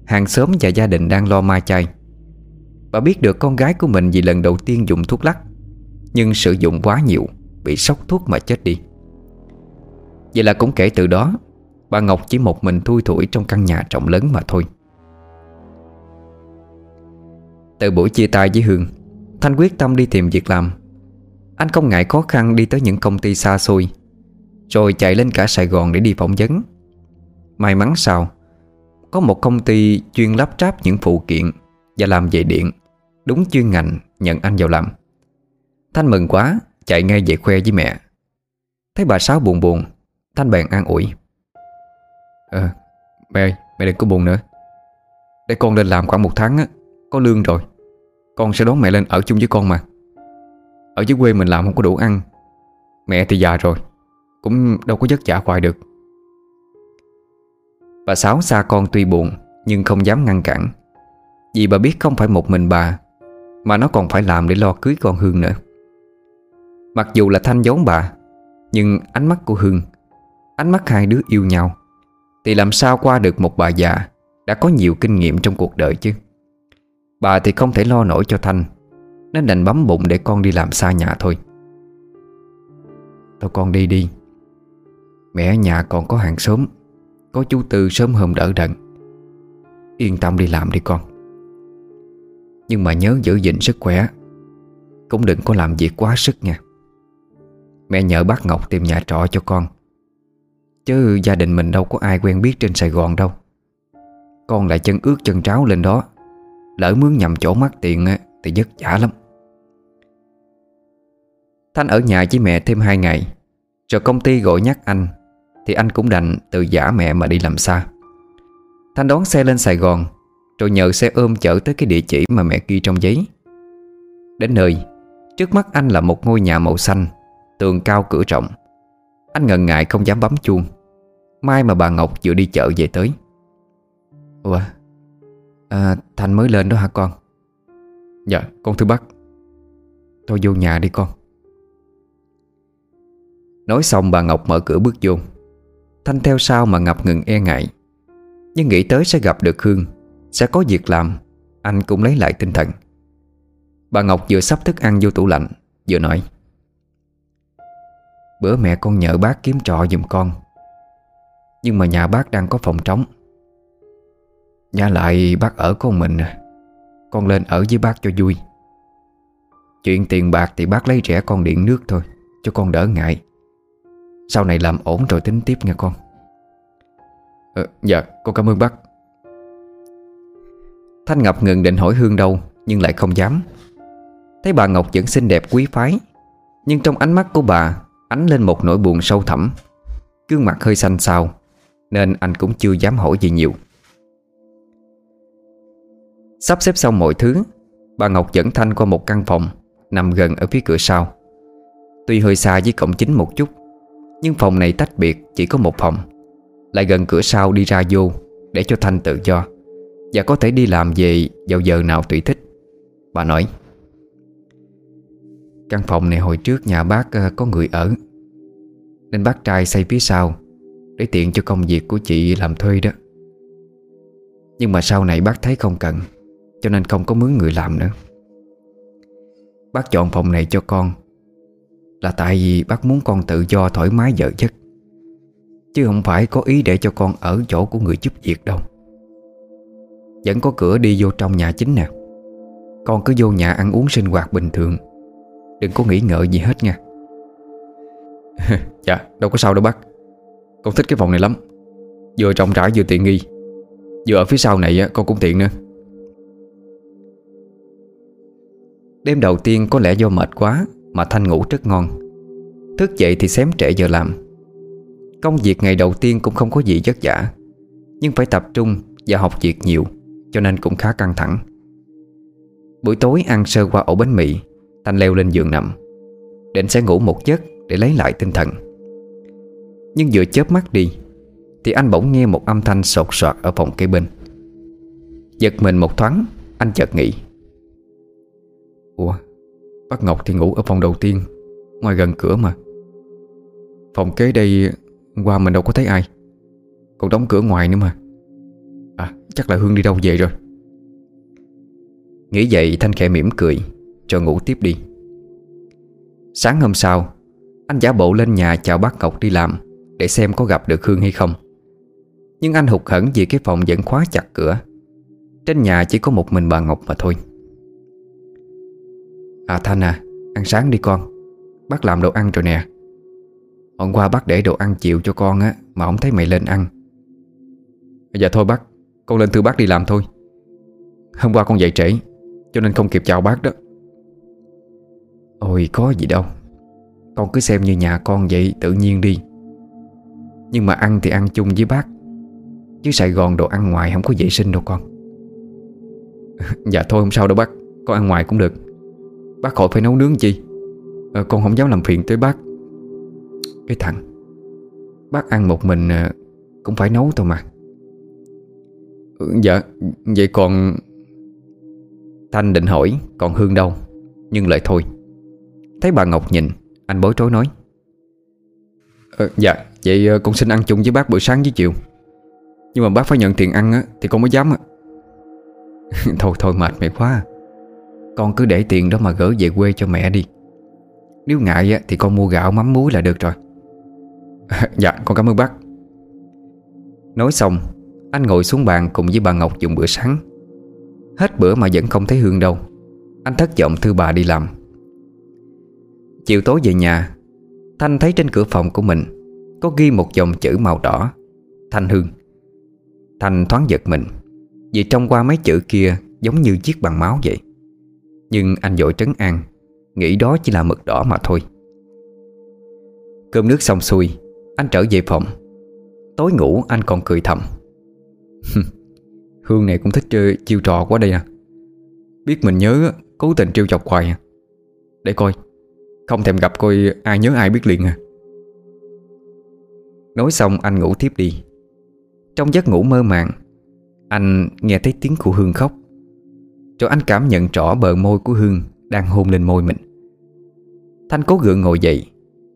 Hàng xóm và gia đình đang lo ma chay. Bà biết được con gái của mình vì lần đầu tiên dùng thuốc lắc. Nhưng sử dụng quá nhiều, Bị sốc thuốc mà chết đi. Vậy là cũng kể từ đó, Bà Ngọc chỉ một mình thui thủi trong căn nhà rộng lớn mà thôi. Từ buổi chia tay với Hương Thanh quyết tâm đi tìm việc làm. Anh không ngại khó khăn đi tới những công ty xa xôi, Rồi chạy lên cả Sài Gòn để đi phỏng vấn. May mắn sao, Có một công ty chuyên lắp ráp những phụ kiện Và làm về điện, Đúng chuyên ngành nhận anh vào làm. Thanh mừng quá, Chạy ngay về khoe với mẹ. Thấy bà Sáu buồn buồn, Thanh bèn an ủi. Ờ mẹ ơi, mẹ đừng có buồn nữa. Để con lên làm khoảng một tháng á, Có lương rồi. Con sẽ đón mẹ lên ở chung với con mà. Ở dưới quê mình làm không có đủ ăn. Mẹ thì già rồi, Cũng đâu có giấc giả hoài được. Bà Sáu xa con tuy buồn, Nhưng không dám ngăn cản. Vì bà biết không phải một mình bà, Mà nó còn phải làm để lo cưới con Hương nữa. Mặc dù là Thanh giấu bà, Nhưng ánh mắt của Hương, Ánh mắt hai đứa yêu nhau, Thì làm sao qua được một bà già Đã có nhiều kinh nghiệm trong cuộc đời chứ? Bà thì không thể lo nổi cho Thanh, Nên đành bấm bụng để con đi làm xa nhà thôi. Thôi con đi đi. Mẹ ở nhà còn có hàng xóm, Có chú Tư sớm hôm đỡ đần. Yên tâm đi làm đi con. Nhưng mà nhớ giữ gìn sức khỏe, Cũng đừng có làm việc quá sức nha. Mẹ nhờ bác Ngọc tìm nhà trọ cho con. Chứ gia đình mình đâu có ai quen biết trên Sài Gòn đâu. Con lại chân ướt chân tráo lên đó. Lỡ mướn nhầm chỗ mắc tiền Thì vất vả lắm. Thanh ở nhà với mẹ thêm hai ngày, Rồi công ty gọi nhắc anh, Thì anh cũng đành từ giả mẹ mà đi làm xa. Thanh đón xe lên Sài Gòn, Rồi nhờ xe ôm chở tới cái địa chỉ mà mẹ ghi trong giấy. Đến nơi, Trước mắt anh là một ngôi nhà màu xanh, Tường cao cửa rộng. Anh ngần ngại không dám bấm chuông. Mai mà bà Ngọc vừa đi chợ về tới. Ủa? À, Thành mới lên đó hả con? Dạ con thưa bác. Thôi vô nhà đi con. Nói xong bà Ngọc mở cửa bước vô. Thanh theo sau mà ngập ngừng e ngại. Nhưng nghĩ tới sẽ gặp được Hương Sẽ có việc làm Anh cũng lấy lại tinh thần. Bà Ngọc vừa sắp thức ăn vô tủ lạnh Vừa nói. Bữa mẹ con nhờ bác kiếm trọ giùm con. Nhưng mà nhà bác đang có phòng trống Nhà lại bác ở con mình. À Con lên ở với bác cho vui. Chuyện tiền bạc thì bác lấy rẻ con điện nước thôi Cho con đỡ ngại. Sau này làm ổn rồi tính tiếp nha con. Ờ, Dạ con cảm ơn bác. Thanh ngập ngừng định hỏi Hương đâu Nhưng lại không dám. Thấy bà Ngọc vẫn xinh đẹp quý phái Nhưng trong ánh mắt của bà Ánh lên một nỗi buồn sâu thẳm. Gương mặt hơi xanh xao Nên anh cũng chưa dám hỏi gì nhiều. Sắp xếp xong mọi thứ, Bà Ngọc dẫn Thanh qua một căn phòng Nằm gần ở phía cửa sau. Tuy hơi xa với cổng chính một chút, Nhưng phòng này tách biệt chỉ có một phòng. Lại gần cửa sau đi ra vô Để cho Thanh tự do Và có thể đi làm về vào giờ nào tùy thích. Bà nói, Căn phòng này hồi trước nhà bác ờ, có người ở, Nên bác trai xây phía sau Để tiện cho công việc của chị làm thuê đó. Nhưng mà sau này bác thấy không cần cho nên không có mướn người làm nữa. Bác chọn phòng này cho con, Là tại vì bác muốn con tự do thoải mái vợ chất, Chứ không phải có ý để cho con ở chỗ của người giúp việc đâu. Vẫn có cửa đi vô trong nhà chính nè. Con cứ vô nhà ăn uống sinh hoạt bình thường. Đừng có nghĩ ngợi gì hết nha. [LAUGHS] Dạ đâu có sao đâu bác. Con thích cái phòng này lắm. Vừa trọng rãi vừa tiện nghi. Vừa ở phía sau này con cũng tiện nữa. Đêm đầu tiên có lẽ do mệt quá Mà Thanh ngủ rất ngon. Thức dậy thì xém trễ giờ làm. Công việc ngày đầu tiên cũng không có gì vất vả, Nhưng phải tập trung và học việc nhiều, Cho nên cũng khá căng thẳng. Buổi tối ăn sơ qua ổ bánh mì, Thanh leo lên giường nằm, Định sẽ ngủ một giấc để lấy lại tinh thần. Nhưng vừa chớp mắt đi, Thì anh bỗng nghe một âm thanh sột soạt ở phòng kế bên. Giật mình một thoáng, Anh chợt nghĩ Ủa? Bác Ngọc thì ngủ ở phòng đầu tiên, Ngoài gần cửa mà. Phòng kế đây, qua mình đâu có thấy ai. Còn đóng cửa ngoài nữa mà. À chắc là Hương đi đâu về rồi. Nghĩ vậy, Thanh khẽ mỉm cười Rồi ngủ tiếp đi. Sáng hôm sau, Anh giả bộ lên nhà chào bác Ngọc đi làm, Để xem có gặp được Hương hay không. Nhưng anh hụt hẫng vì cái phòng vẫn khóa chặt cửa. Trên nhà chỉ có một mình bà Ngọc mà thôi. À Thanh à Ăn sáng đi con. Bác làm đồ ăn rồi nè. Hôm qua bác để đồ ăn chịu cho con á, Mà không thấy mày lên ăn. À, dạ thôi bác, Con lên thưa bác đi làm thôi. Hôm qua con dậy trễ, Cho nên không kịp chào bác đó. Ôi, có gì đâu. Con cứ xem như nhà con vậy, tự nhiên đi. Nhưng mà ăn thì ăn chung với bác. Chứ Sài Gòn đồ ăn ngoài không có vệ sinh đâu con. [LAUGHS] Dạ thôi, không sao đâu bác. Con ăn ngoài cũng được. Bác khỏi phải nấu nướng chi? À, Con không dám làm phiền tới bác. Cái thằng Bác ăn một mình ờ, Cũng phải nấu thôi mà. Ừ, dạ Vậy còn Thanh định hỏi còn Hương đâu? Nhưng lại thôi. Thấy bà Ngọc nhìn Anh bối rối nói. À, Dạ Vậy con xin ăn chung với bác buổi sáng với chiều. Nhưng mà bác phải nhận tiền ăn á, Thì con mới dám á. [LAUGHS] Thôi thôi mệt mệt quá. Con cứ để tiền đó mà gỡ về quê cho mẹ đi. Nếu ngại á, thì con mua gạo mắm muối là được rồi. [LAUGHS] Dạ con cảm ơn bác. Nói xong Anh ngồi xuống bàn cùng với bà Ngọc dùng bữa sáng. Hết bữa mà vẫn không thấy Hương đâu. Anh thất vọng thư bà đi làm. Chiều tối về nhà Thanh thấy trên cửa phòng của mình Có ghi một dòng chữ màu đỏ. Thanh Hương. Thanh thoáng giật mình Vì trong qua mấy chữ kia Giống như chiếc bằng máu vậy. Nhưng anh dội trấn an, Nghĩ đó chỉ là mực đỏ mà thôi. Cơm nước xong xuôi, Anh trở về phòng. Tối ngủ, anh còn cười thầm. Hương này cũng thích chơi chiêu trò quá đây à. Biết mình nhớ, Cố tình trêu chọc hoài à. Để coi, Không thèm gặp coi ai nhớ ai biết liền à. Nói xong, anh ngủ tiếp đi. Trong giấc ngủ mơ màng, Anh nghe thấy tiếng của Hương khóc. Rồi anh cảm nhận rõ bờ môi của Hương Đang hôn lên môi mình. Thanh cố gượng ngồi dậy,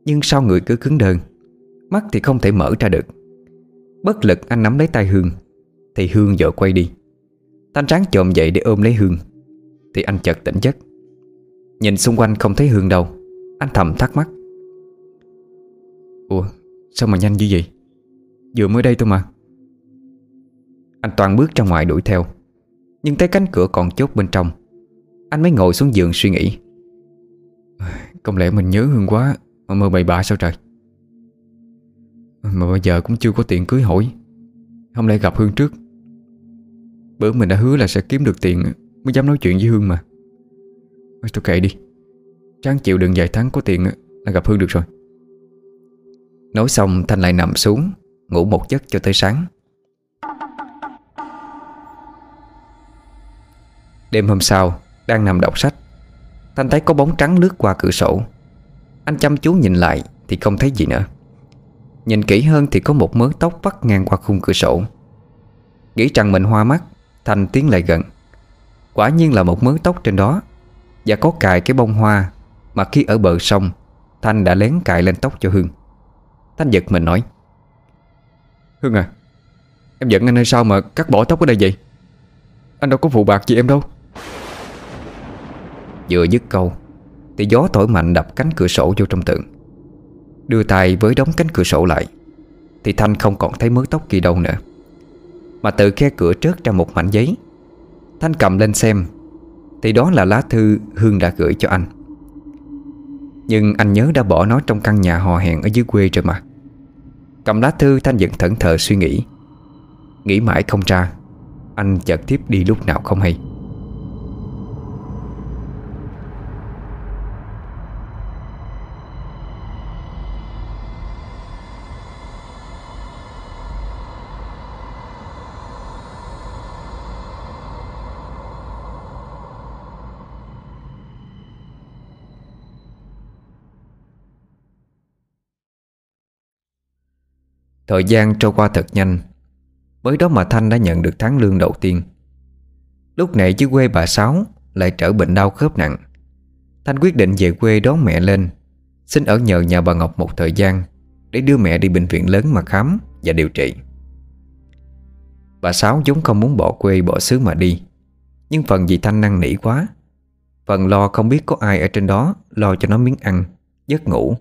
Nhưng sao người cứ cứng đơn Mắt thì không thể mở ra được. Bất lực anh nắm lấy tay Hương, Thì Hương vợ quay đi. Thanh ráng chồm dậy để ôm lấy Hương, Thì anh chợt tỉnh giấc. Nhìn xung quanh không thấy Hương đâu, Anh thầm thắc mắc. Ủa, sao mà nhanh như vậy? Vừa mới đây thôi mà. Anh toàn bước ra ngoài đuổi theo. Nhưng thấy cánh cửa còn chốt bên trong, Anh mới ngồi xuống giường suy nghĩ. Không lẽ mình nhớ Hương quá Mà mơ bậy bạ sao trời? Mà bây giờ cũng chưa có tiền cưới hỏi, Không lẽ gặp Hương trước? Bữa mình đã hứa là sẽ kiếm được tiền Mới dám nói chuyện với Hương mà. Thôi kệ đi. Tráng chịu đựng vài tháng có tiền Là gặp Hương được rồi. Nói xong, Thanh lại nằm xuống, Ngủ một giấc cho tới sáng. Đêm hôm sau, Đang nằm đọc sách, Thanh thấy có bóng trắng lướt qua cửa sổ. Anh chăm chú nhìn lại Thì không thấy gì nữa. Nhìn kỹ hơn thì có một mớ tóc vắt ngang qua khung cửa sổ. Nghĩ rằng mình hoa mắt, Thanh tiến lại gần. Quả nhiên là một mớ tóc trên đó. Và có cài cái bông hoa Mà khi ở bờ sông, Thanh đã lén cài lên tóc cho Hương. Thanh giật mình nói, Hương à Em giận anh hay sao mà cắt bỏ tóc ở đây vậy? Anh đâu có phụ bạc gì em đâu. Vừa dứt câu, Thì gió thổi mạnh đập cánh cửa sổ vô trong tượng Đưa tay với đóng cánh cửa sổ lại, Thì Thanh không còn thấy mớ tóc kia đâu nữa. Mà từ khe cửa trớt ra một mảnh giấy. Thanh cầm lên xem, Thì đó là lá thư Hương đã gửi cho anh. Nhưng anh nhớ đã bỏ nó trong căn nhà hò hẹn ở dưới quê rồi mà. Cầm lá thư, Thanh vẫn thẫn thờ suy nghĩ. Nghĩ mãi không ra, Anh chợt tiếp đi lúc nào không hay. Thời gian trôi qua thật nhanh. Mới đó mà Thanh đã nhận được tháng lương đầu tiên. Lúc này dưới quê bà Sáu Lại trở bệnh đau khớp nặng. Thanh quyết định về quê đón mẹ lên, Xin ở nhờ nhà bà Ngọc một thời gian Để đưa mẹ đi bệnh viện lớn mà khám Và điều trị. Bà Sáu vốn không muốn bỏ quê bỏ xứ mà đi, Nhưng phần vì Thanh năng nỉ quá, Phần lo không biết có ai ở trên đó Lo cho nó miếng ăn, Giấc ngủ,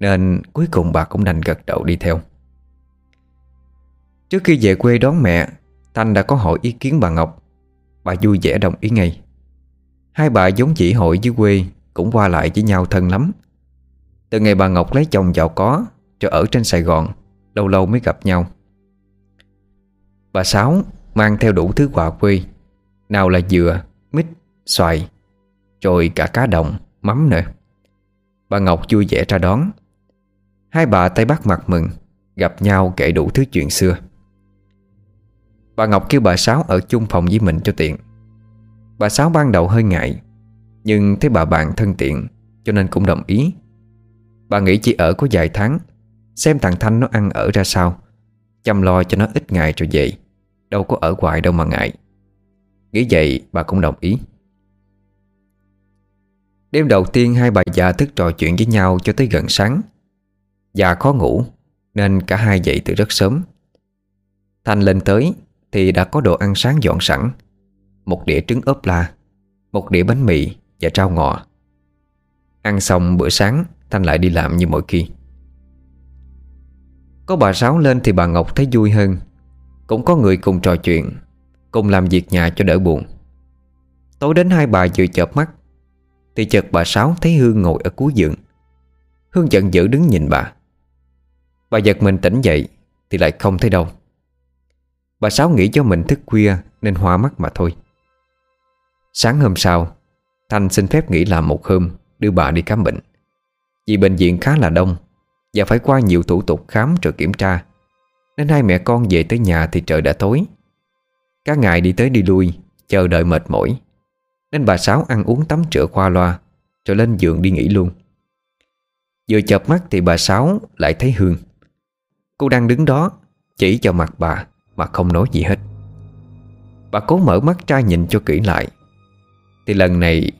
Nên cuối cùng bà cũng đành gật đầu đi theo. Trước khi về quê đón mẹ Thanh đã có hỏi ý kiến bà Ngọc. Bà vui vẻ đồng ý ngay. Hai bà giống chỉ hội dưới quê Cũng qua lại với nhau thân lắm. Từ ngày bà Ngọc lấy chồng giàu có Cho ở trên Sài Gòn Lâu lâu mới gặp nhau. Bà Sáu mang theo đủ thứ quà quê Nào là dừa, mít, xoài Rồi cả cá đồng, mắm nữa. Bà Ngọc vui vẻ ra đón. Hai bà tay bắt mặt mừng Gặp nhau kể đủ thứ chuyện xưa. Bà Ngọc kêu bà Sáu ở chung phòng với mình cho tiện. Bà Sáu ban đầu hơi ngại, Nhưng thấy bà bạn thân tiện, Cho nên cũng đồng ý. Bà nghĩ chỉ ở có vài tháng, Xem thằng Thanh nó ăn ở ra sao, Chăm lo cho nó ít ngày rồi về, Đâu có ở hoài đâu mà ngại. Nghĩ vậy, bà cũng đồng ý. Đêm đầu tiên hai bà già thức trò chuyện với nhau cho tới gần sáng. Già khó ngủ, Nên cả hai dậy từ rất sớm. Thanh lên tới thì đã có đồ ăn sáng dọn sẵn. Một đĩa trứng ốp la, Một đĩa bánh mì và rau ngò. Ăn xong bữa sáng, Thanh lại đi làm như mọi khi. Có bà Sáu lên thì bà Ngọc thấy vui hơn. Cũng có người cùng trò chuyện, Cùng làm việc nhà cho đỡ buồn. Tối đến hai bà vừa chợp mắt, Thì chợt bà Sáu thấy Hương ngồi ở cuối giường. Hương giận dữ đứng nhìn bà. Bà giật mình tỉnh dậy Thì lại không thấy đâu. Bà Sáu nghĩ cho mình thức khuya Nên hoa mắt mà thôi. Sáng hôm sau, Thanh xin phép nghỉ làm một hôm, Đưa bà đi khám bệnh. Vì bệnh viện khá là đông Và phải qua nhiều thủ tục khám rồi kiểm tra, Nên hai mẹ con về tới nhà thì trời đã tối. Các ngày đi tới đi lui, Chờ đợi mệt mỏi, Nên bà Sáu ăn uống tắm rửa qua loa Rồi lên giường đi nghỉ luôn. Vừa chợp mắt thì bà Sáu lại thấy Hương. Cô đang đứng đó Chỉ cho mặt bà. Mà không nói gì hết. Bà cố mở mắt ra nhìn cho kỹ lại. Thì lần này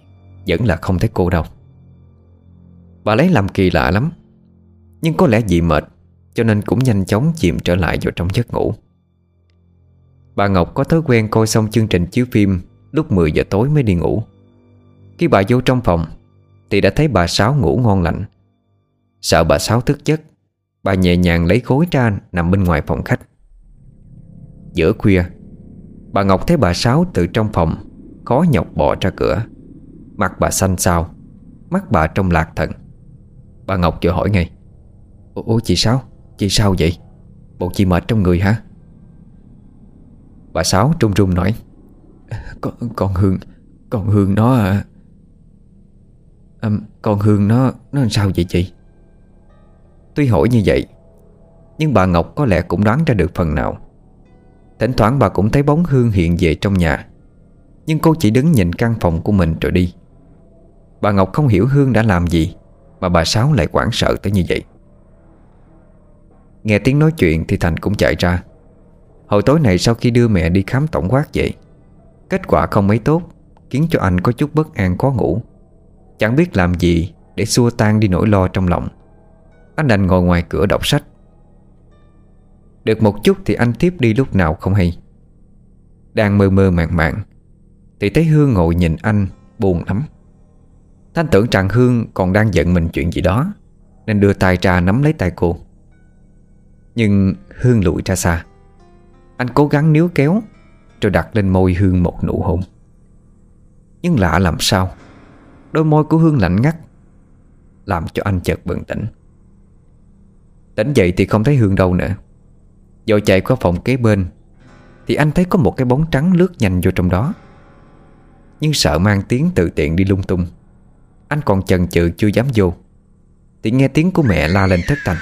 Vẫn là không thấy cô đâu. Bà lấy làm kỳ lạ lắm. Nhưng có lẽ vì mệt, Cho nên cũng nhanh chóng chìm trở lại vào trong giấc ngủ. Bà Ngọc có thói quen coi xong chương trình chiếu phim Lúc 10 giờ tối mới đi ngủ. Khi bà vô trong phòng, Thì đã thấy bà Sáu ngủ ngon lành. Sợ bà Sáu thức giấc, Bà nhẹ nhàng lấy gối ra Nằm bên ngoài phòng khách. Giữa khuya Bà Ngọc thấy bà Sáu từ trong phòng Khó nhọc bỏ ra cửa. Mặt bà xanh xao Mắt bà trong lạc thần. Bà Ngọc vừa hỏi ngay Ủa chị Sáu Chị sao vậy? Bộ chị mệt trong người hả? Bà Sáu trung trung nói Con, con Hương Con Hương nó à, à Con Hương nó Nó làm sao vậy chị? Tuy hỏi như vậy Nhưng bà Ngọc có lẽ cũng đoán ra được phần nào. Thỉnh thoảng bà cũng thấy bóng Hương hiện về trong nhà. Nhưng cô chỉ đứng nhìn căn phòng của mình rồi đi. Bà Ngọc không hiểu Hương đã làm gì, Mà bà Sáu lại quảng sợ tới như vậy. Nghe tiếng nói chuyện thì Thành cũng chạy ra. Hồi tối này sau khi đưa mẹ đi khám tổng quát vậy, Kết quả không mấy tốt, Khiến cho anh có chút bất an khó ngủ. Chẳng biết làm gì Để xua tan đi nỗi lo trong lòng. Anh đành ngồi ngoài cửa đọc sách. Được một chút thì anh tiếp đi lúc nào không hay. Đang mơ mơ màng màng, Thì thấy Hương ngồi nhìn anh, Buồn lắm. Thanh tưởng rằng Hương còn đang giận mình chuyện gì đó, Nên đưa tay ra nắm lấy tay cô. Nhưng Hương lùi ra xa. Anh cố gắng níu kéo, Rồi đặt lên môi Hương một nụ hôn. Nhưng lạ làm sao? Đôi môi của Hương lạnh ngắt, Làm cho anh chợt bừng tỉnh. Tỉnh dậy thì không thấy Hương đâu nữa. Dội chạy qua phòng kế bên Thì anh thấy có một cái bóng trắng lướt nhanh vô trong đó. Nhưng sợ mang tiếng tự tiện đi lung tung. Anh còn chần chừ chưa dám vô. Thì nghe tiếng của mẹ la lên thất thanh.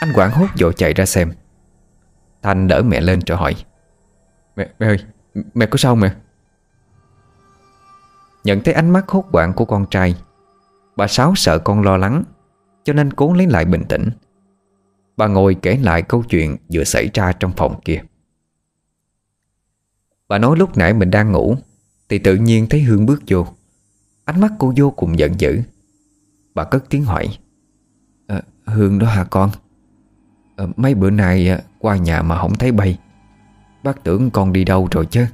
Anh quảng hốt vội chạy ra xem. Thanh đỡ mẹ lên rồi hỏi. Mẹ, mẹ ơi, mẹ có sao mẹ? Nhận thấy ánh mắt hốt hoảng của con trai Bà Sáu sợ con lo lắng Cho nên cố lấy lại bình tĩnh Bà ngồi kể lại câu chuyện vừa xảy ra trong phòng kia. Bà nói lúc nãy mình đang ngủ Thì tự nhiên thấy Hương bước vô. Ánh mắt cô vô cùng giận dữ. Bà cất tiếng hỏi à, Hương đó hả con? À, Mấy bữa nay ờ, qua nhà mà không thấy bay. Bác tưởng con đi đâu rồi chứ?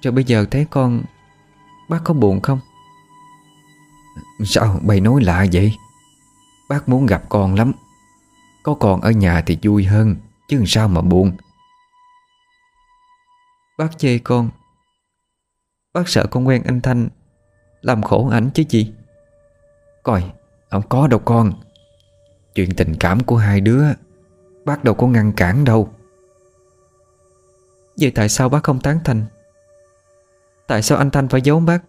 Cho bây giờ thấy con Bác có buồn không? Sao bày nói lạ vậy? Bác muốn gặp con lắm. Có con ở nhà thì vui hơn, Chứ sao mà buồn. Bác chê con. Bác sợ con quen anh Thanh, Làm khổ ảnh chứ gì Coi, Không có đâu con. Chuyện tình cảm của hai đứa, Bác đâu có ngăn cản đâu. Vậy tại sao bác không tán thành? Tại sao anh Thanh phải giấu bác?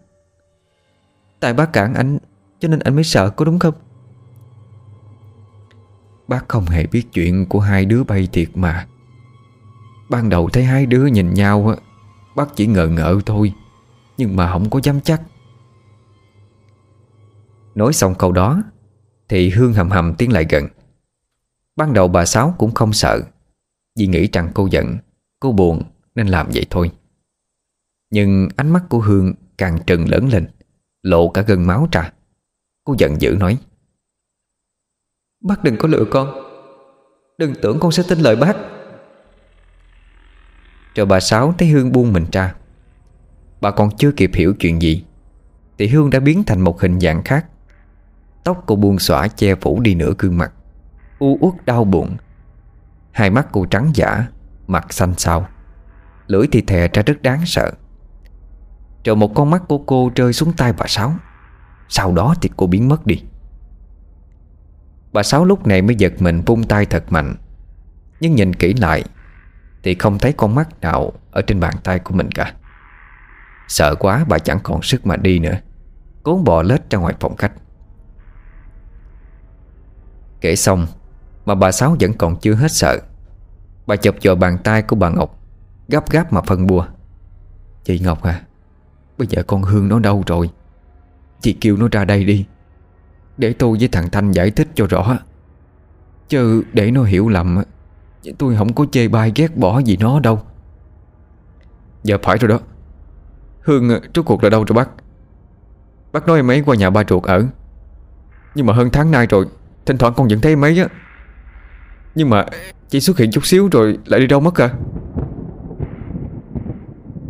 Tại bác cản ảnh, Cho nên anh mới sợ, có đúng không? Bác không hề biết chuyện của hai đứa bay thiệt mà. Ban đầu thấy hai đứa nhìn nhau Bác chỉ ngờ ngợ thôi, Nhưng mà không có dám chắc. Nói xong câu đó, Thì Hương hầm hầm tiến lại gần. Ban đầu bà Sáu cũng không sợ, Vì nghĩ rằng cô giận, Cô buồn, nên làm vậy thôi. Nhưng ánh mắt của Hương càng trừng lớn lên, Lộ cả gân máu ra. Cô giận dữ nói Bác đừng có lừa con. Đừng tưởng con sẽ tin lời bác. Rồi bà Sáu thấy Hương buông mình ra. Bà còn chưa kịp hiểu chuyện gì, Thì Hương đã biến thành một hình dạng khác. Tóc cô buông xõa che phủ đi nửa gương mặt, U uất đau buồn. Hai mắt cô trắng giả, Mặt xanh xao. Lưỡi thì thè ra rất đáng sợ. Rồi một con mắt của cô rơi xuống tay bà Sáu. Sau đó thì cô biến mất đi. Bà Sáu lúc này mới giật mình vung tay thật mạnh. Nhưng nhìn kỹ lại, Thì không thấy con mắt nào Ở trên bàn tay của mình cả. Sợ quá, bà chẳng còn sức mà đi nữa. Cố bò lết ra ngoài phòng khách. Kể xong, Mà bà Sáu vẫn còn chưa hết sợ, Bà chụp vào bàn tay của bà Ngọc, Gấp gáp mà phân bua. Chị Ngọc à Bây giờ con Hương nó đâu rồi? Chị kêu nó ra đây đi. Để tôi với thằng Thanh giải thích cho rõ. Chứ để nó hiểu lầm, Tôi không có chê bai ghét bỏ gì nó đâu. Dạ phải rồi đó. Hương trước cuộc là đâu rồi bác? Bác nói em ấy qua nhà ba ruột ở. Nhưng mà hơn tháng nay rồi, Thỉnh thoảng con vẫn thấy em ấy á. Nhưng mà chỉ xuất hiện chút xíu rồi Lại đi đâu mất à?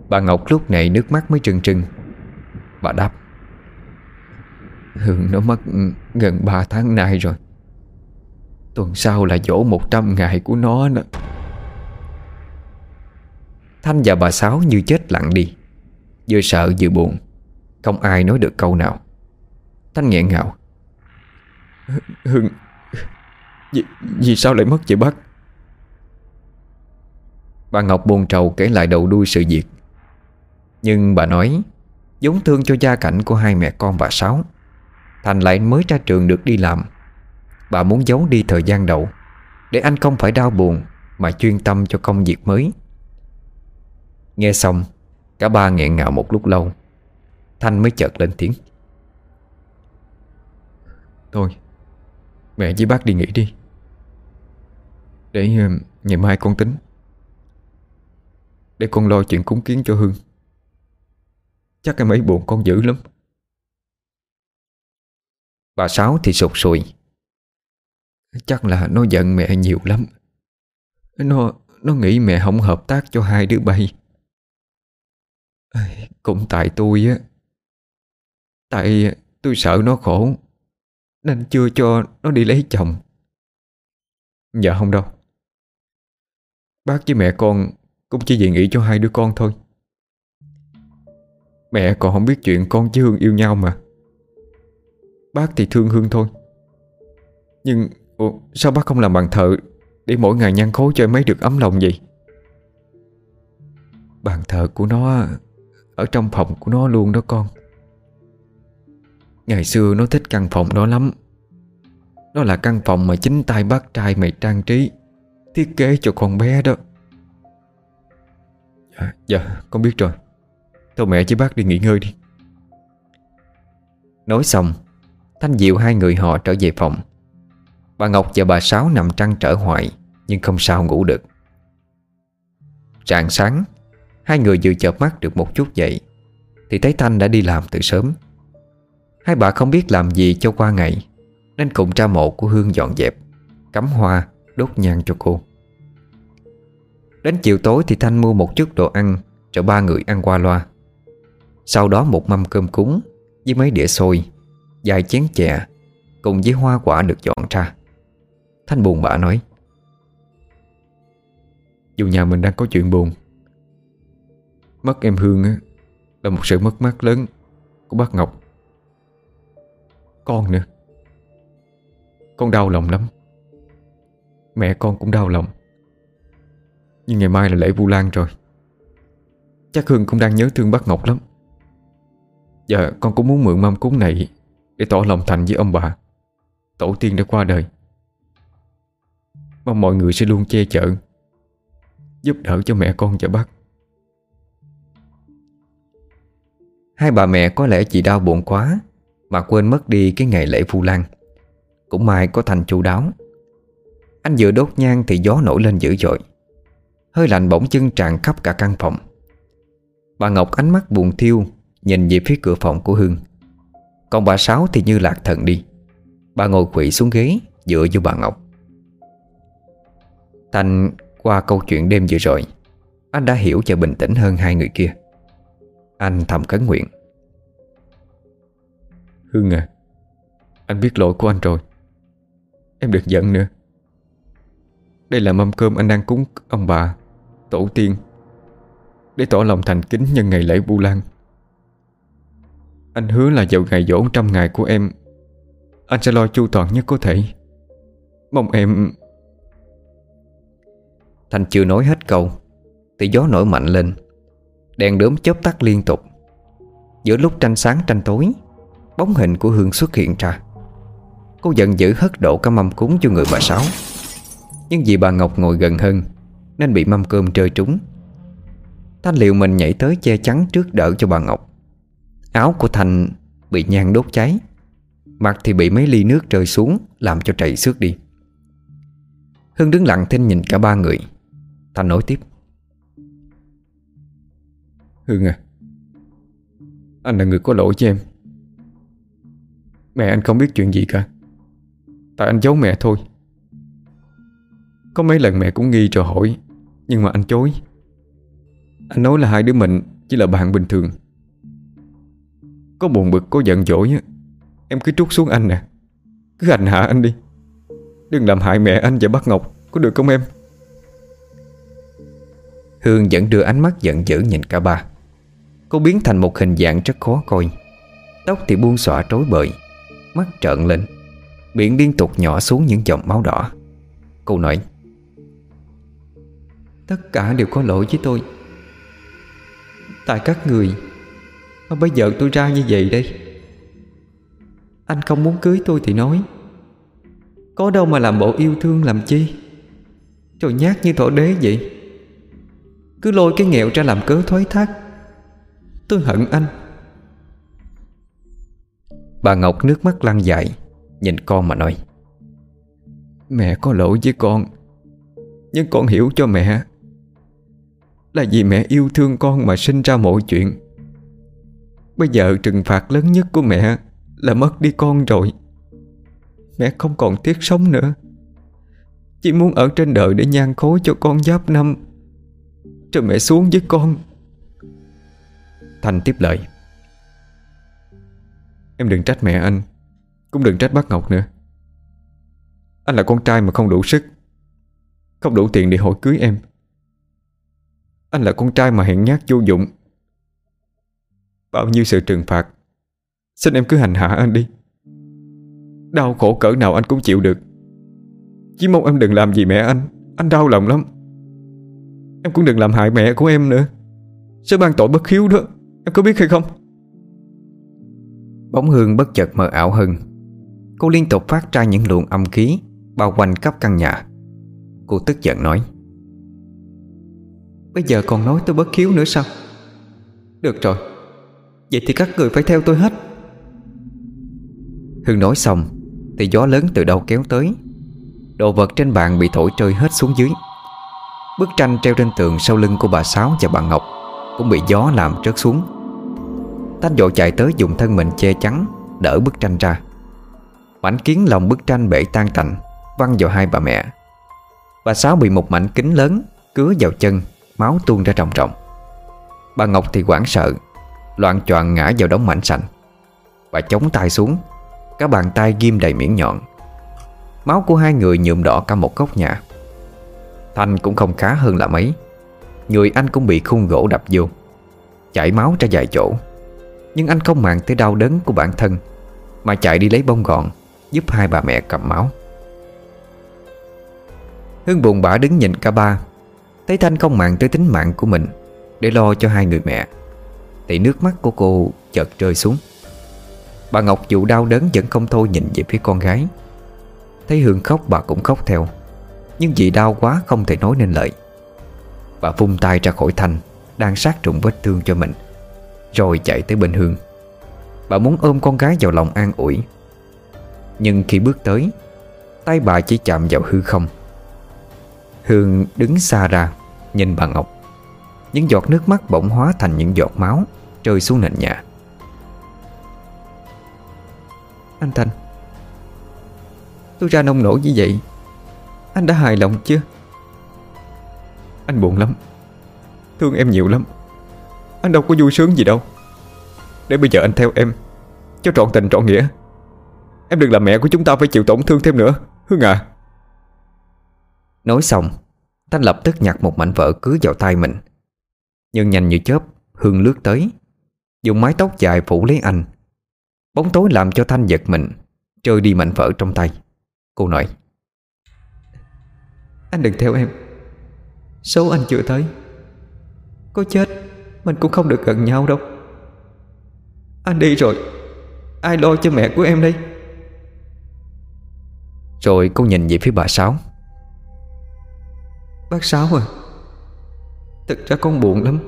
Bà Ngọc lúc này nước mắt mới trừng trừng. Bà đáp. Hương nó mất gần 3 tháng nay rồi. Tuần sau là dỗ 100 ngày của nó nữa. Thanh và bà Sáu như chết lặng đi. Vừa sợ vừa buồn. Không ai nói được câu nào. Thanh nghẹn ngào. Hương vì, vì sao lại mất vậy bác? Bà Ngọc buồn trầu kể lại đầu đuôi sự việc. Nhưng bà nói giống thương cho gia cảnh của hai mẹ con bà Sáu. Thành lại mới ra trường được đi làm. Bà muốn giấu đi thời gian đậu Để anh không phải đau buồn Mà chuyên tâm cho công việc mới. Nghe xong, Cả ba nghẹn ngào một lúc lâu. Thanh mới chợt lên tiếng. Thôi, Mẹ với bác đi nghỉ đi. Để ờ, ngày mai con tính. Để con lo chuyện cúng kiến cho Hương. Chắc em ấy buồn con dữ lắm. Bà Sáu thì sụt sùi. Chắc là nó giận mẹ nhiều lắm. Nó nó nghĩ mẹ không hợp tác cho hai đứa bay. Cũng tại tôi á. Tại tôi sợ nó khổ, Nên chưa cho nó đi lấy chồng. Dạ không đâu. Bác với mẹ con Cũng chỉ vì nghĩ cho hai đứa con thôi. Mẹ còn không biết chuyện con với Hương yêu nhau mà. Bác thì thương Hương thôi. Nhưng ủa, sao bác không làm bàn thờ Để mỗi ngày nhăn khối cho em ấy được ấm lòng vậy? Bàn thờ của nó Ở trong phòng của nó luôn đó con. Ngày xưa nó thích căn phòng đó lắm. Nó là căn phòng mà chính tay bác trai mày trang trí Thiết kế cho con bé đó. À, dạ con biết rồi. Thôi mẹ với bác đi nghỉ ngơi đi. Nói xong Thanh dịu hai người họ trở về phòng. Bà Ngọc và bà Sáu nằm trăn trở hoài Nhưng không sao ngủ được. Rạng sáng Hai người vừa chợp mắt được một chút dậy Thì thấy Thanh đã đi làm từ sớm. Hai bà không biết làm gì cho qua ngày Nên cùng cha mộ của Hương dọn dẹp Cắm hoa, đốt nhang cho cô. Đến chiều tối thì Thanh mua một chút đồ ăn Cho ba người ăn qua loa. Sau đó một mâm cơm cúng Với mấy đĩa xôi. Dài chén chè Cùng với hoa quả được dọn ra. Thanh buồn bã nói, Dù nhà mình đang có chuyện buồn Mất em Hương á, Là một sự mất mát lớn Của bác Ngọc. Con nữa, Con đau lòng lắm. Mẹ con cũng đau lòng. Nhưng ngày mai là lễ Vu Lan rồi. Chắc Hương cũng đang nhớ thương bác Ngọc lắm. Dạ con cũng muốn mượn mâm cúng này để tỏ lòng thành với ông bà. Tổ tiên đã qua đời. Mong mọi người sẽ luôn che chở, Giúp đỡ cho mẹ con và bác. Hai bà mẹ có lẽ chỉ đau buồn quá Mà quên mất đi cái ngày lễ Vu Lan. Cũng may có thành chu đáo. Anh vừa đốt nhang thì gió nổi lên dữ dội. Hơi lạnh bỗng chân tràn khắp cả căn phòng. Bà Ngọc ánh mắt buồn thiêu Nhìn về phía cửa phòng của Hương. Còn bà Sáu thì như lạc thần đi. Bà ngồi quỵ xuống ghế, Dựa vô bà Ngọc. Thành qua câu chuyện đêm vừa rồi, Anh đã hiểu và bình tĩnh hơn hai người kia. Anh thầm cấn nguyện. Hương à Anh biết lỗi của anh rồi. Em đừng giận nữa. Đây là mâm cơm anh đang cúng ông bà, Tổ tiên, Để tỏ lòng thành kính nhân ngày lễ bu Lan. Anh hứa là vào ngày dỗ trăm ngày của em. Anh sẽ lo chu toàn nhất có thể. Mong em Thành chưa nói hết câu. Thì gió nổi mạnh lên. Đèn đốm chớp tắt liên tục. Giữa lúc tranh sáng tranh tối, Bóng hình của Hương xuất hiện ra. Cô giận dữ hất đổ cả mâm cúng cho người bà Sáu. Nhưng vì bà Ngọc ngồi gần hơn, Nên bị mâm cơm rơi trúng. Thanh liệu mình nhảy tới che chắn trước đỡ cho bà Ngọc. Áo của Thành bị nhang đốt cháy. Mặt thì bị mấy ly nước rơi xuống, Làm cho chảy xước đi. Hưng đứng lặng thinh nhìn cả ba người. Thành nói tiếp. Hương à Anh là người có lỗi với em. Mẹ anh không biết chuyện gì cả. Tại anh giấu mẹ thôi. Có mấy lần mẹ cũng nghi rồi hỏi, Nhưng mà anh chối. Anh nói là hai đứa mình chỉ là bạn bình thường. Có buồn bực, có giận dỗi á. Em cứ trút xuống anh nè. Cứ hành hạ anh đi. Đừng làm hại mẹ anh và bác Ngọc. Có được không em? Hương vẫn đưa ánh mắt giận dữ nhìn cả ba. Cô biến thành một hình dạng rất khó coi. Tóc thì buông xõa trối bời Mắt trợn lên. Miệng liên tục nhỏ xuống những dòng máu đỏ. Cô nói Tất cả đều có lỗi với tôi. Tại các người mà bây giờ tôi ra như vậy đây. Anh không muốn cưới tôi thì nói. Có đâu mà làm bộ yêu thương làm chi? Rồi nhát như thổ đế vậy. Cứ lôi cái nghèo ra làm cớ thoái thác. Tôi hận anh. Bà Ngọc nước mắt lăn dài Nhìn con mà nói. Mẹ có lỗi với con Nhưng con hiểu cho mẹ. Là vì mẹ yêu thương con mà sinh ra mọi chuyện Bây giờ trừng phạt lớn nhất của mẹ Là mất đi con rồi. Mẹ không còn tiếc sống nữa. Chỉ muốn ở trên đời để nhan khối cho con giáp năm. Cho mẹ xuống với con. Thành tiếp lời. Em đừng trách mẹ anh, Cũng đừng trách bác Ngọc nữa. Anh là con trai mà không đủ sức, Không đủ tiền để hỏi cưới em. Anh là con trai mà hẹn nhát vô dụng. Bao nhiêu sự trừng phạt. Xin em cứ hành hạ anh đi. Đau khổ cỡ nào anh cũng chịu được. Chỉ mong em đừng làm gì mẹ anh. Anh đau lòng lắm. Em cũng đừng làm hại mẹ của em nữa. Sẽ ban tội bất hiếu đó. Em có biết hay không? Bóng hương bất chợt mờ ảo hơn. Cô liên tục phát ra những luồng âm khí, Bao quanh khắp căn nhà. Cô tức giận nói, Bây giờ còn nói tôi bất hiếu nữa sao? Được rồi Vậy thì các người phải theo tôi hết. Hương nói xong, Thì gió lớn từ đâu kéo tới. Đồ vật trên bàn bị thổi rơi hết xuống dưới. Bức tranh treo trên tường sau lưng của bà Sáu và bà Ngọc Cũng bị gió làm rớt xuống. Thanh vội chạy tới dùng thân mình che chắn, Đỡ bức tranh ra. Mảnh kiến lòng bức tranh bể tan tành, Văng vào hai bà mẹ. Bà Sáu bị một mảnh kính lớn Cứa vào chân, Máu tuôn ra ròng ròng. Bà Ngọc thì hoảng sợ Loạn choạng ngã vào đống mảnh sành. Bà chống tay xuống, các bàn tay ghim đầy miệng nhọn. Máu của hai người nhuộm đỏ cả một góc nhà. Thanh cũng không khá hơn là mấy. Người anh cũng bị khung gỗ đập vô, Chảy máu ra vài chỗ. Nhưng anh không màng tới đau đớn của bản thân, Mà chạy đi lấy bông gọn Giúp hai bà mẹ cầm máu. Hương buồn bã đứng nhìn cả ba. Thấy Thanh không màng tới tính mạng của mình, Để lo cho hai người mẹ. Thì nước mắt của cô chợt rơi xuống. Bà Ngọc dù đau đớn vẫn không thôi nhìn về phía con gái. Thấy Hương khóc, bà cũng khóc theo. Nhưng vì đau quá không thể nói nên lời. Bà vung tay ra khỏi Thanh Đang sát trùng vết thương cho mình, Rồi chạy tới bên Hương. Bà muốn ôm con gái vào lòng an ủi. Nhưng khi bước tới, Tay bà chỉ chạm vào hư không. Hương đứng xa ra, Nhìn bà Ngọc. Những giọt nước mắt bỗng hóa thành những giọt máu, Rơi xuống nền nhà. Anh Thành, Tôi ra nông nổi như vậy, Anh đã hài lòng chưa? Anh buồn lắm, Thương em nhiều lắm, Anh đâu có vui sướng gì đâu. Để bây giờ anh theo em, Cho trọn tình trọn nghĩa. Em đừng làm mẹ của chúng ta phải chịu tổn thương thêm nữa, Hương à. Nói xong, Thanh lập tức nhặt một mảnh vỡ cưới vào tay mình. Nhưng nhanh như chớp, Hương lướt tới. Dùng mái tóc dài phủ lấy anh. Bóng tối làm cho Thanh giật mình Rơi đi mảnh vỡ trong tay. Cô nói, Anh đừng theo em. Số anh chưa tới. Có chết, Mình cũng không được gần nhau đâu. Anh đi rồi. Ai lo cho mẹ của em đây? Rồi cô nhìn về phía bà Sáu. Bác Sáu à Thực ra con buồn lắm.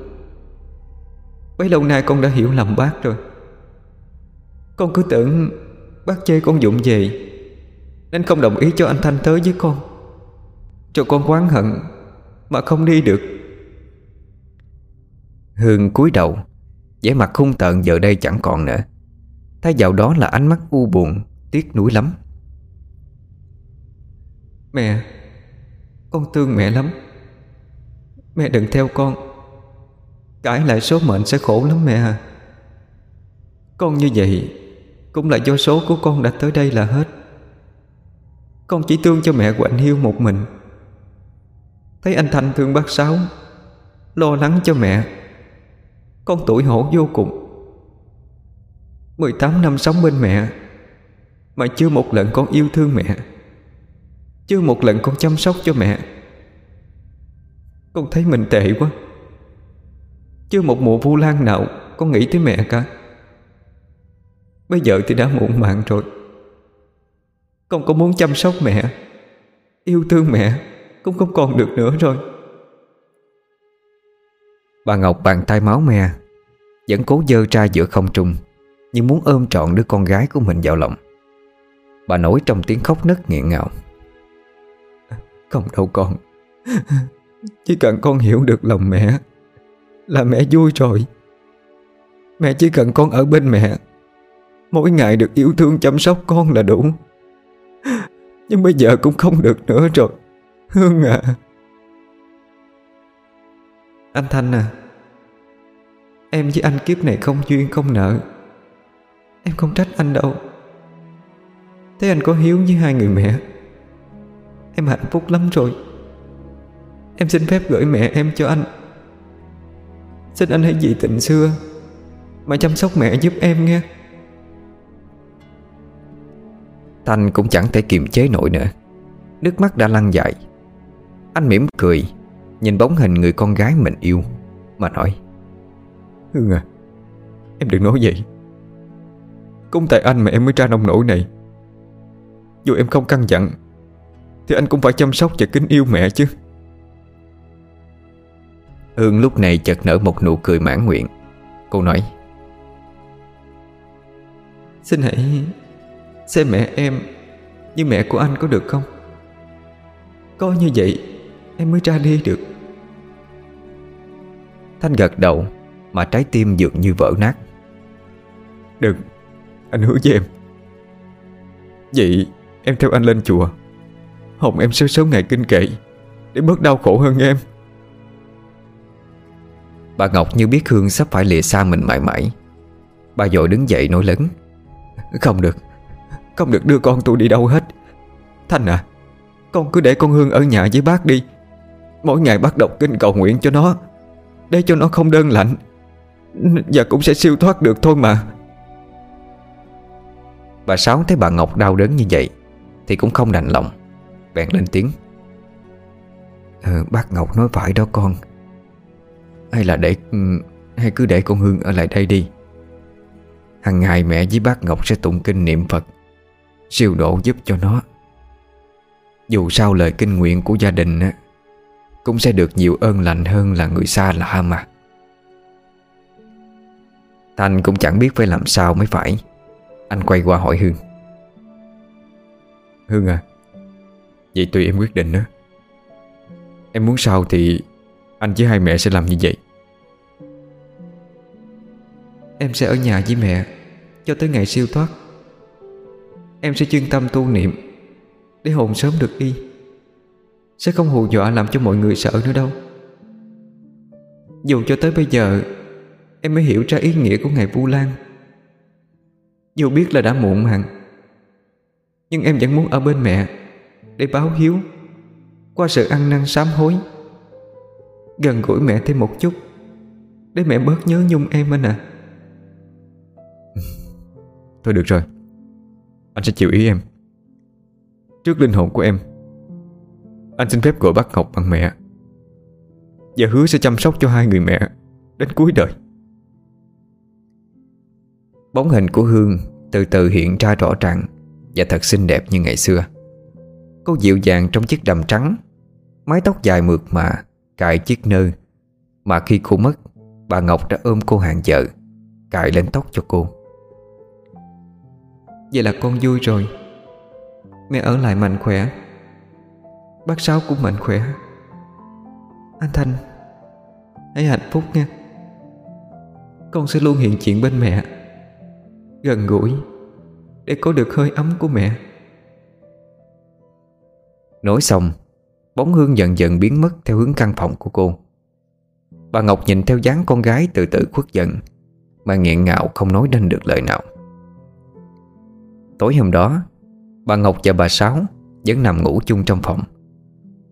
Bấy lâu nay con đã hiểu lầm bác rồi. Con cứ tưởng Bác chê con dụng về, Nên không đồng ý cho anh Thanh tới với con. Cho con quán hận Mà không đi được. Hương cúi đầu, vẻ mặt hung tợn giờ đây chẳng còn nữa. Thay vào đó là ánh mắt u buồn, Tiếc nuối lắm. Mẹ, Con thương mẹ lắm. Mẹ đừng theo con. Cãi lại số mệnh sẽ khổ lắm mẹ à. Con như vậy Cũng là do số của con đã tới đây là hết. Con chỉ thương cho mẹ của anh Hiếu một mình. Thấy anh Thanh thương bác Sáu, Lo lắng cho mẹ. Con tuổi hổ vô cùng. 18 năm sống bên mẹ, Mà chưa một lần con yêu thương mẹ. Chưa một lần con chăm sóc cho mẹ. Con thấy mình tệ quá. Chưa một mùa vu lan nào Con nghĩ tới mẹ cả. Bây giờ thì đã muộn màng rồi. Con có muốn chăm sóc mẹ Yêu thương mẹ Cũng không còn được nữa rồi. Bà Ngọc bàn tay máu me Vẫn cố dơ ra giữa không trung Như muốn ôm trọn đứa con gái của mình vào lòng. Bà nổi trong tiếng khóc nấc nghẹn ngào. Không đâu con chỉ cần con hiểu được lòng mẹ Là mẹ vui rồi. Mẹ chỉ cần con ở bên mẹ, Mỗi ngày được yêu thương chăm sóc con là đủ. Nhưng bây giờ cũng không được nữa rồi. Hương à. Anh Thanh à Em với anh kiếp này không duyên không nợ. Em không trách anh đâu. Thế anh có hiếu với hai người mẹ? Em hạnh phúc lắm rồi. Em xin phép gửi mẹ em cho anh. Xin anh hãy vì tình xưa Mà chăm sóc mẹ giúp em nghe. Thanh cũng chẳng thể kiềm chế nổi nữa. Nước mắt đã lăn dài. Anh mỉm cười Nhìn bóng hình người con gái mình yêu Mà nói Hương à Em đừng nói vậy. Cũng tại anh mà em mới ra nông nổi này. Dù em không căng dặn Thì anh cũng phải chăm sóc và kính yêu mẹ chứ Hương lúc này chợt nở một nụ cười mãn nguyện. Cô nói Xin hãy Xem mẹ em Như mẹ của anh có được không? Có như vậy Em mới ra đi được. Thanh gật đầu Mà trái tim dường như vỡ nát. Đừng Anh hứa với em. Vậy em theo anh lên chùa. Hồng em sẽ sớm ngày kinh kệ Để bớt đau khổ hơn em Bà Ngọc như biết Hương sắp phải lìa xa mình mãi mãi. Bà dội đứng dậy nói lớn Không được Không được đưa con tôi đi đâu hết. Thanh à Con cứ để con Hương ở nhà với bác đi. Mỗi ngày bác đọc kinh cầu nguyện cho nó Để cho nó không đơn lạnh. Và cũng sẽ siêu thoát được thôi mà. Bà Sáu thấy bà Ngọc đau đớn như vậy Thì cũng không đành lòng Bèn lên tiếng ờ, Bác Ngọc nói phải đó con. Hay là để ừ, Hay cứ để con Hương ở lại đây đi. Hằng ngày mẹ với bác Ngọc sẽ tụng kinh niệm Phật, Siêu độ giúp cho nó. Dù sao lời kinh nguyện của gia đình á, Cũng sẽ được nhiều ơn lành hơn là người xa lạ mà. Thanh cũng chẳng biết phải làm sao mới phải. Anh quay qua hỏi Hương. Hương à Vậy tùy em quyết định đó Em muốn sao thì anh với hai mẹ sẽ làm như vậy. Em sẽ ở nhà với mẹ Cho tới ngày siêu thoát. Em sẽ chuyên tâm tu niệm Để hồn sớm được đi Sẽ không hù dọa làm cho mọi người sợ nữa đâu. Dù cho tới bây giờ, Em mới hiểu ra ý nghĩa của ngày Vu Lan. Dù biết là đã muộn màng, Nhưng em vẫn muốn ở bên mẹ Để báo hiếu Qua sự ăn năn sám hối. Gần gũi mẹ thêm một chút. Để mẹ bớt nhớ nhung em anh à [LAUGHS] Thôi được rồi. Anh sẽ chịu ý em. Trước linh hồn của em, Anh xin phép gọi bác Ngọc bằng mẹ. Và hứa sẽ chăm sóc cho hai người mẹ Đến cuối đời. Bóng hình của Hương từ từ hiện ra rõ ràng Và thật xinh đẹp như ngày xưa. Cô dịu dàng trong chiếc đầm trắng, Mái tóc dài mượt mà Cài chiếc nơ. Mà khi cô mất, Bà Ngọc đã ôm cô hàng vợ, Cài lên tóc cho cô. Vậy là con vui rồi. Mẹ ở lại mạnh khỏe. Bác Sáu cũng mạnh khỏe. Anh Thanh, Hãy hạnh phúc nha. Con sẽ luôn hiện diện bên mẹ, Gần gũi, Để có được hơi ấm của mẹ. Nói xong Bóng hương dần dần biến mất theo hướng căn phòng của cô. Bà Ngọc nhìn theo dáng con gái từ từ khuất dần, Mà nghẹn ngạo không nói nên được lời nào. Tối hôm đó, Bà Ngọc và bà Sáu Vẫn nằm ngủ chung trong phòng.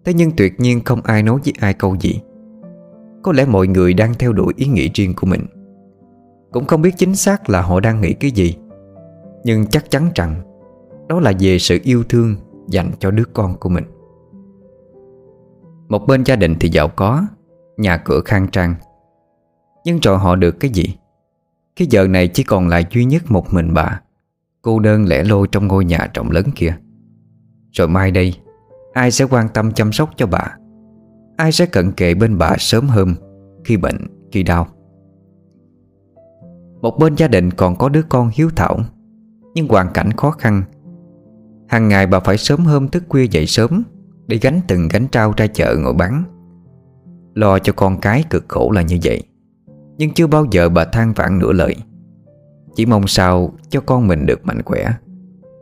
Thế nhưng tuyệt nhiên không ai nói với ai câu gì. Có lẽ mọi người đang theo đuổi ý nghĩ riêng của mình. Cũng không biết chính xác là họ đang nghĩ cái gì, Nhưng chắc chắn rằng Đó là về sự yêu thương Dành cho đứa con của mình. Một bên gia đình thì giàu có Nhà cửa khang trang. Nhưng rồi họ được cái gì? Cái giờ này chỉ còn lại duy nhất một mình bà. Cô đơn lẻ loi trong ngôi nhà rộng lớn kia. Rồi mai đây Ai sẽ quan tâm chăm sóc cho bà? Ai sẽ cận kề bên bà sớm hơn Khi bệnh, khi đau? Một bên gia đình còn có đứa con hiếu thảo Nhưng hoàn cảnh khó khăn. Hàng ngày bà phải sớm hôm thức khuya dậy sớm để gánh từng gánh trao ra chợ ngồi bán. Lo cho con cái cực khổ là như vậy. Nhưng chưa bao giờ bà than vãn nửa lời. Chỉ mong sao cho con mình được mạnh khỏe,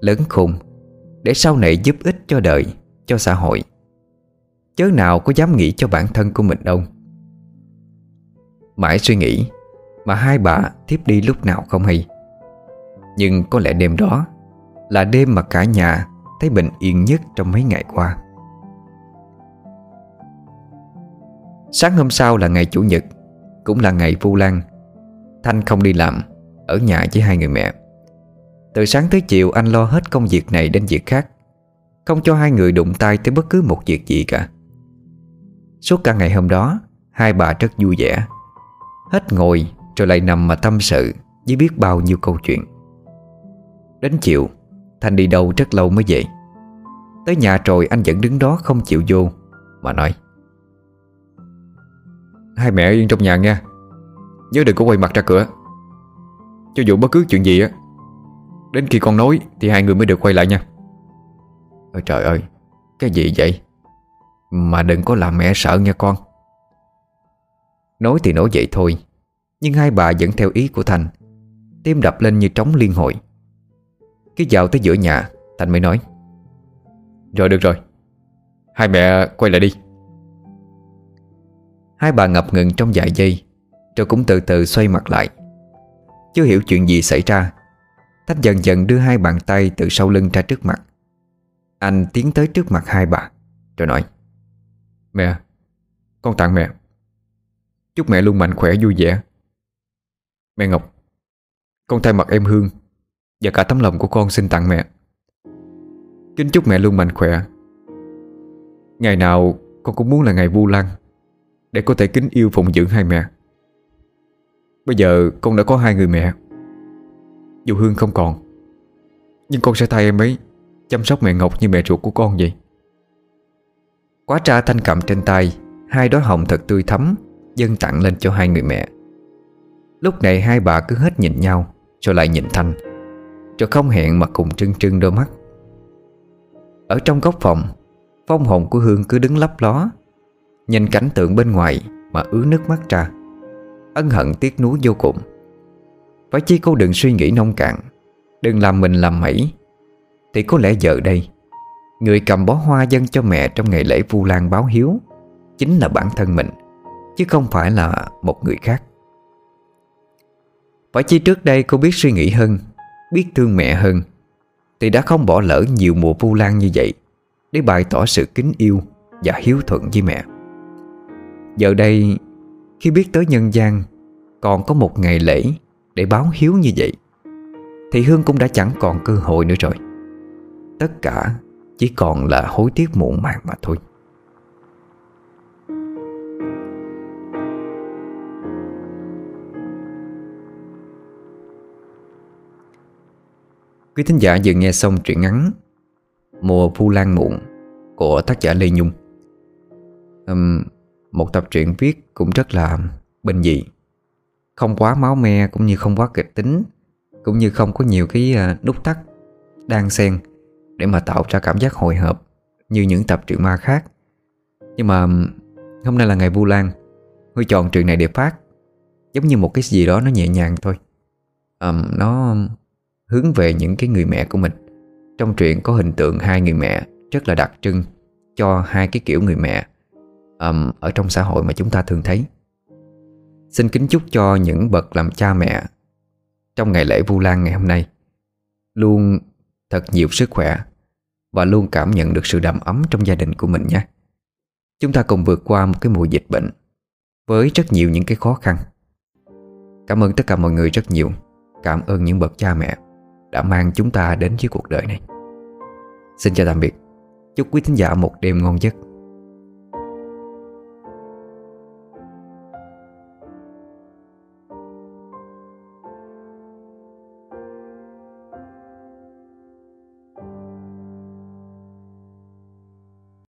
Lớn khôn, Để sau này giúp ích cho đời, Cho xã hội. Chớ nào có dám nghĩ cho bản thân của mình đâu. Mãi suy nghĩ Mà hai bà tiếp đi lúc nào không hay. Nhưng có lẽ đêm đó Là đêm mà cả nhà Thấy bình yên nhất trong mấy ngày qua. Sáng hôm sau là ngày Chủ nhật, Cũng là ngày Vu Lan Thanh không đi làm, ở nhà với hai người mẹ. Từ sáng tới chiều, anh lo hết công việc này đến việc khác. Không cho hai người đụng tay tới bất cứ một việc gì cả. Suốt cả ngày hôm đó, Hai bà rất vui vẻ. Hết ngồi, rồi lại nằm mà tâm sự Với biết bao nhiêu câu chuyện. Đến chiều, Thanh đi đâu rất lâu mới về. Tới nhà rồi anh vẫn đứng đó không chịu vô, Mà nói Hai mẹ yên trong nhà nha Nhớ đừng có quay mặt ra cửa. Cho dù bất cứ chuyện gì á, Đến khi con nói Thì hai người mới được quay lại nha. Ôi trời ơi, Cái gì vậy? Mà đừng có làm mẹ sợ nha con. Nói thì nói vậy thôi, Nhưng hai bà vẫn theo ý của Thành, Tim đập lên như trống liên hồi. Khi dạo tới giữa nhà, Thành mới nói, Rồi, được rồi. Hai mẹ quay lại đi. Hai bà ngập ngừng trong vài giây, Rồi cũng từ từ xoay mặt lại. Chưa hiểu chuyện gì xảy ra, thách dần dần đưa hai bàn tay từ sau lưng ra trước mặt. Anh tiến tới trước mặt hai bà, Rồi nói, Mẹ, Con tặng mẹ. Chúc mẹ luôn mạnh khỏe, vui vẻ. Mẹ Ngọc, Con thay mặt em Hương Và cả tấm lòng của con xin tặng mẹ. Kính chúc mẹ luôn mạnh khỏe. Ngày nào con cũng muốn là ngày vu lan. Để có thể kính yêu phụng dưỡng hai mẹ. Bây giờ con đã có hai người mẹ. Dù Hương không còn, Nhưng con sẽ thay em ấy Chăm sóc mẹ Ngọc như mẹ ruột của con vậy. Quá tra thanh cầm trên tay, Hai đóa hồng thật tươi thắm Dâng tặng lên cho hai người mẹ. Lúc này hai bà cứ hết nhìn nhau, Rồi lại nhìn Thanh, Rồi không hẹn mà cùng trưng trưng đôi mắt. Ở trong góc phòng, Phong hồn của Hương cứ đứng lấp ló Nhìn cảnh tượng bên ngoài Mà ứa nước mắt ra. Ân hận tiếc nuối vô cùng. Phải chi cô đừng suy nghĩ nông cạn. Đừng làm mình làm mẩy. Thì có lẽ giờ đây, Người cầm bó hoa dân cho mẹ Trong ngày lễ Vu Lan báo hiếu Chính là bản thân mình, Chứ không phải là một người khác. Phải chi trước đây cô biết suy nghĩ hơn, Biết thương mẹ hơn, Thì đã không bỏ lỡ nhiều mùa Vu Lan như vậy Để bày tỏ sự kính yêu Và hiếu thuận với mẹ. Giờ đây Khi biết tới nhân gian Còn có một ngày lễ Để báo hiếu như vậy Thì Hương cũng đã chẳng còn cơ hội nữa rồi. Tất cả Chỉ còn là hối tiếc muộn màng mà thôi. Quý thính giả vừa nghe xong truyện ngắn Mùa Phu Lan Muộn của tác giả Lê Nhung. Um, một tập truyện viết cũng rất là bình dị. Không quá máu me cũng như không quá kịch tính Cũng như không có nhiều cái ờ, nút thắt Đang xen Để mà tạo ra cảm giác hồi hộp Như những tập truyện ma khác. Nhưng mà hôm nay là ngày Vu Lan Huy chọn truyện này để phát Giống như một cái gì đó nó nhẹ nhàng thôi. À, Nó hướng về những cái người mẹ của mình. Trong truyện có hình tượng hai người mẹ rất là đặc trưng cho hai cái kiểu người mẹ um, ở trong xã hội mà chúng ta thường thấy. Xin kính chúc cho những bậc làm cha mẹ trong ngày lễ Vu Lan ngày hôm nay luôn thật nhiều sức khỏe và luôn cảm nhận được sự đầm ấm trong gia đình của mình nhé. Chúng ta cùng vượt qua một cái mùa dịch bệnh với rất nhiều những cái khó khăn. Cảm ơn tất cả mọi người rất nhiều. Cảm ơn những bậc cha mẹ đã mang chúng ta đến với cuộc đời này. Xin chào tạm biệt. Chúc quý thính giả một đêm ngon giấc.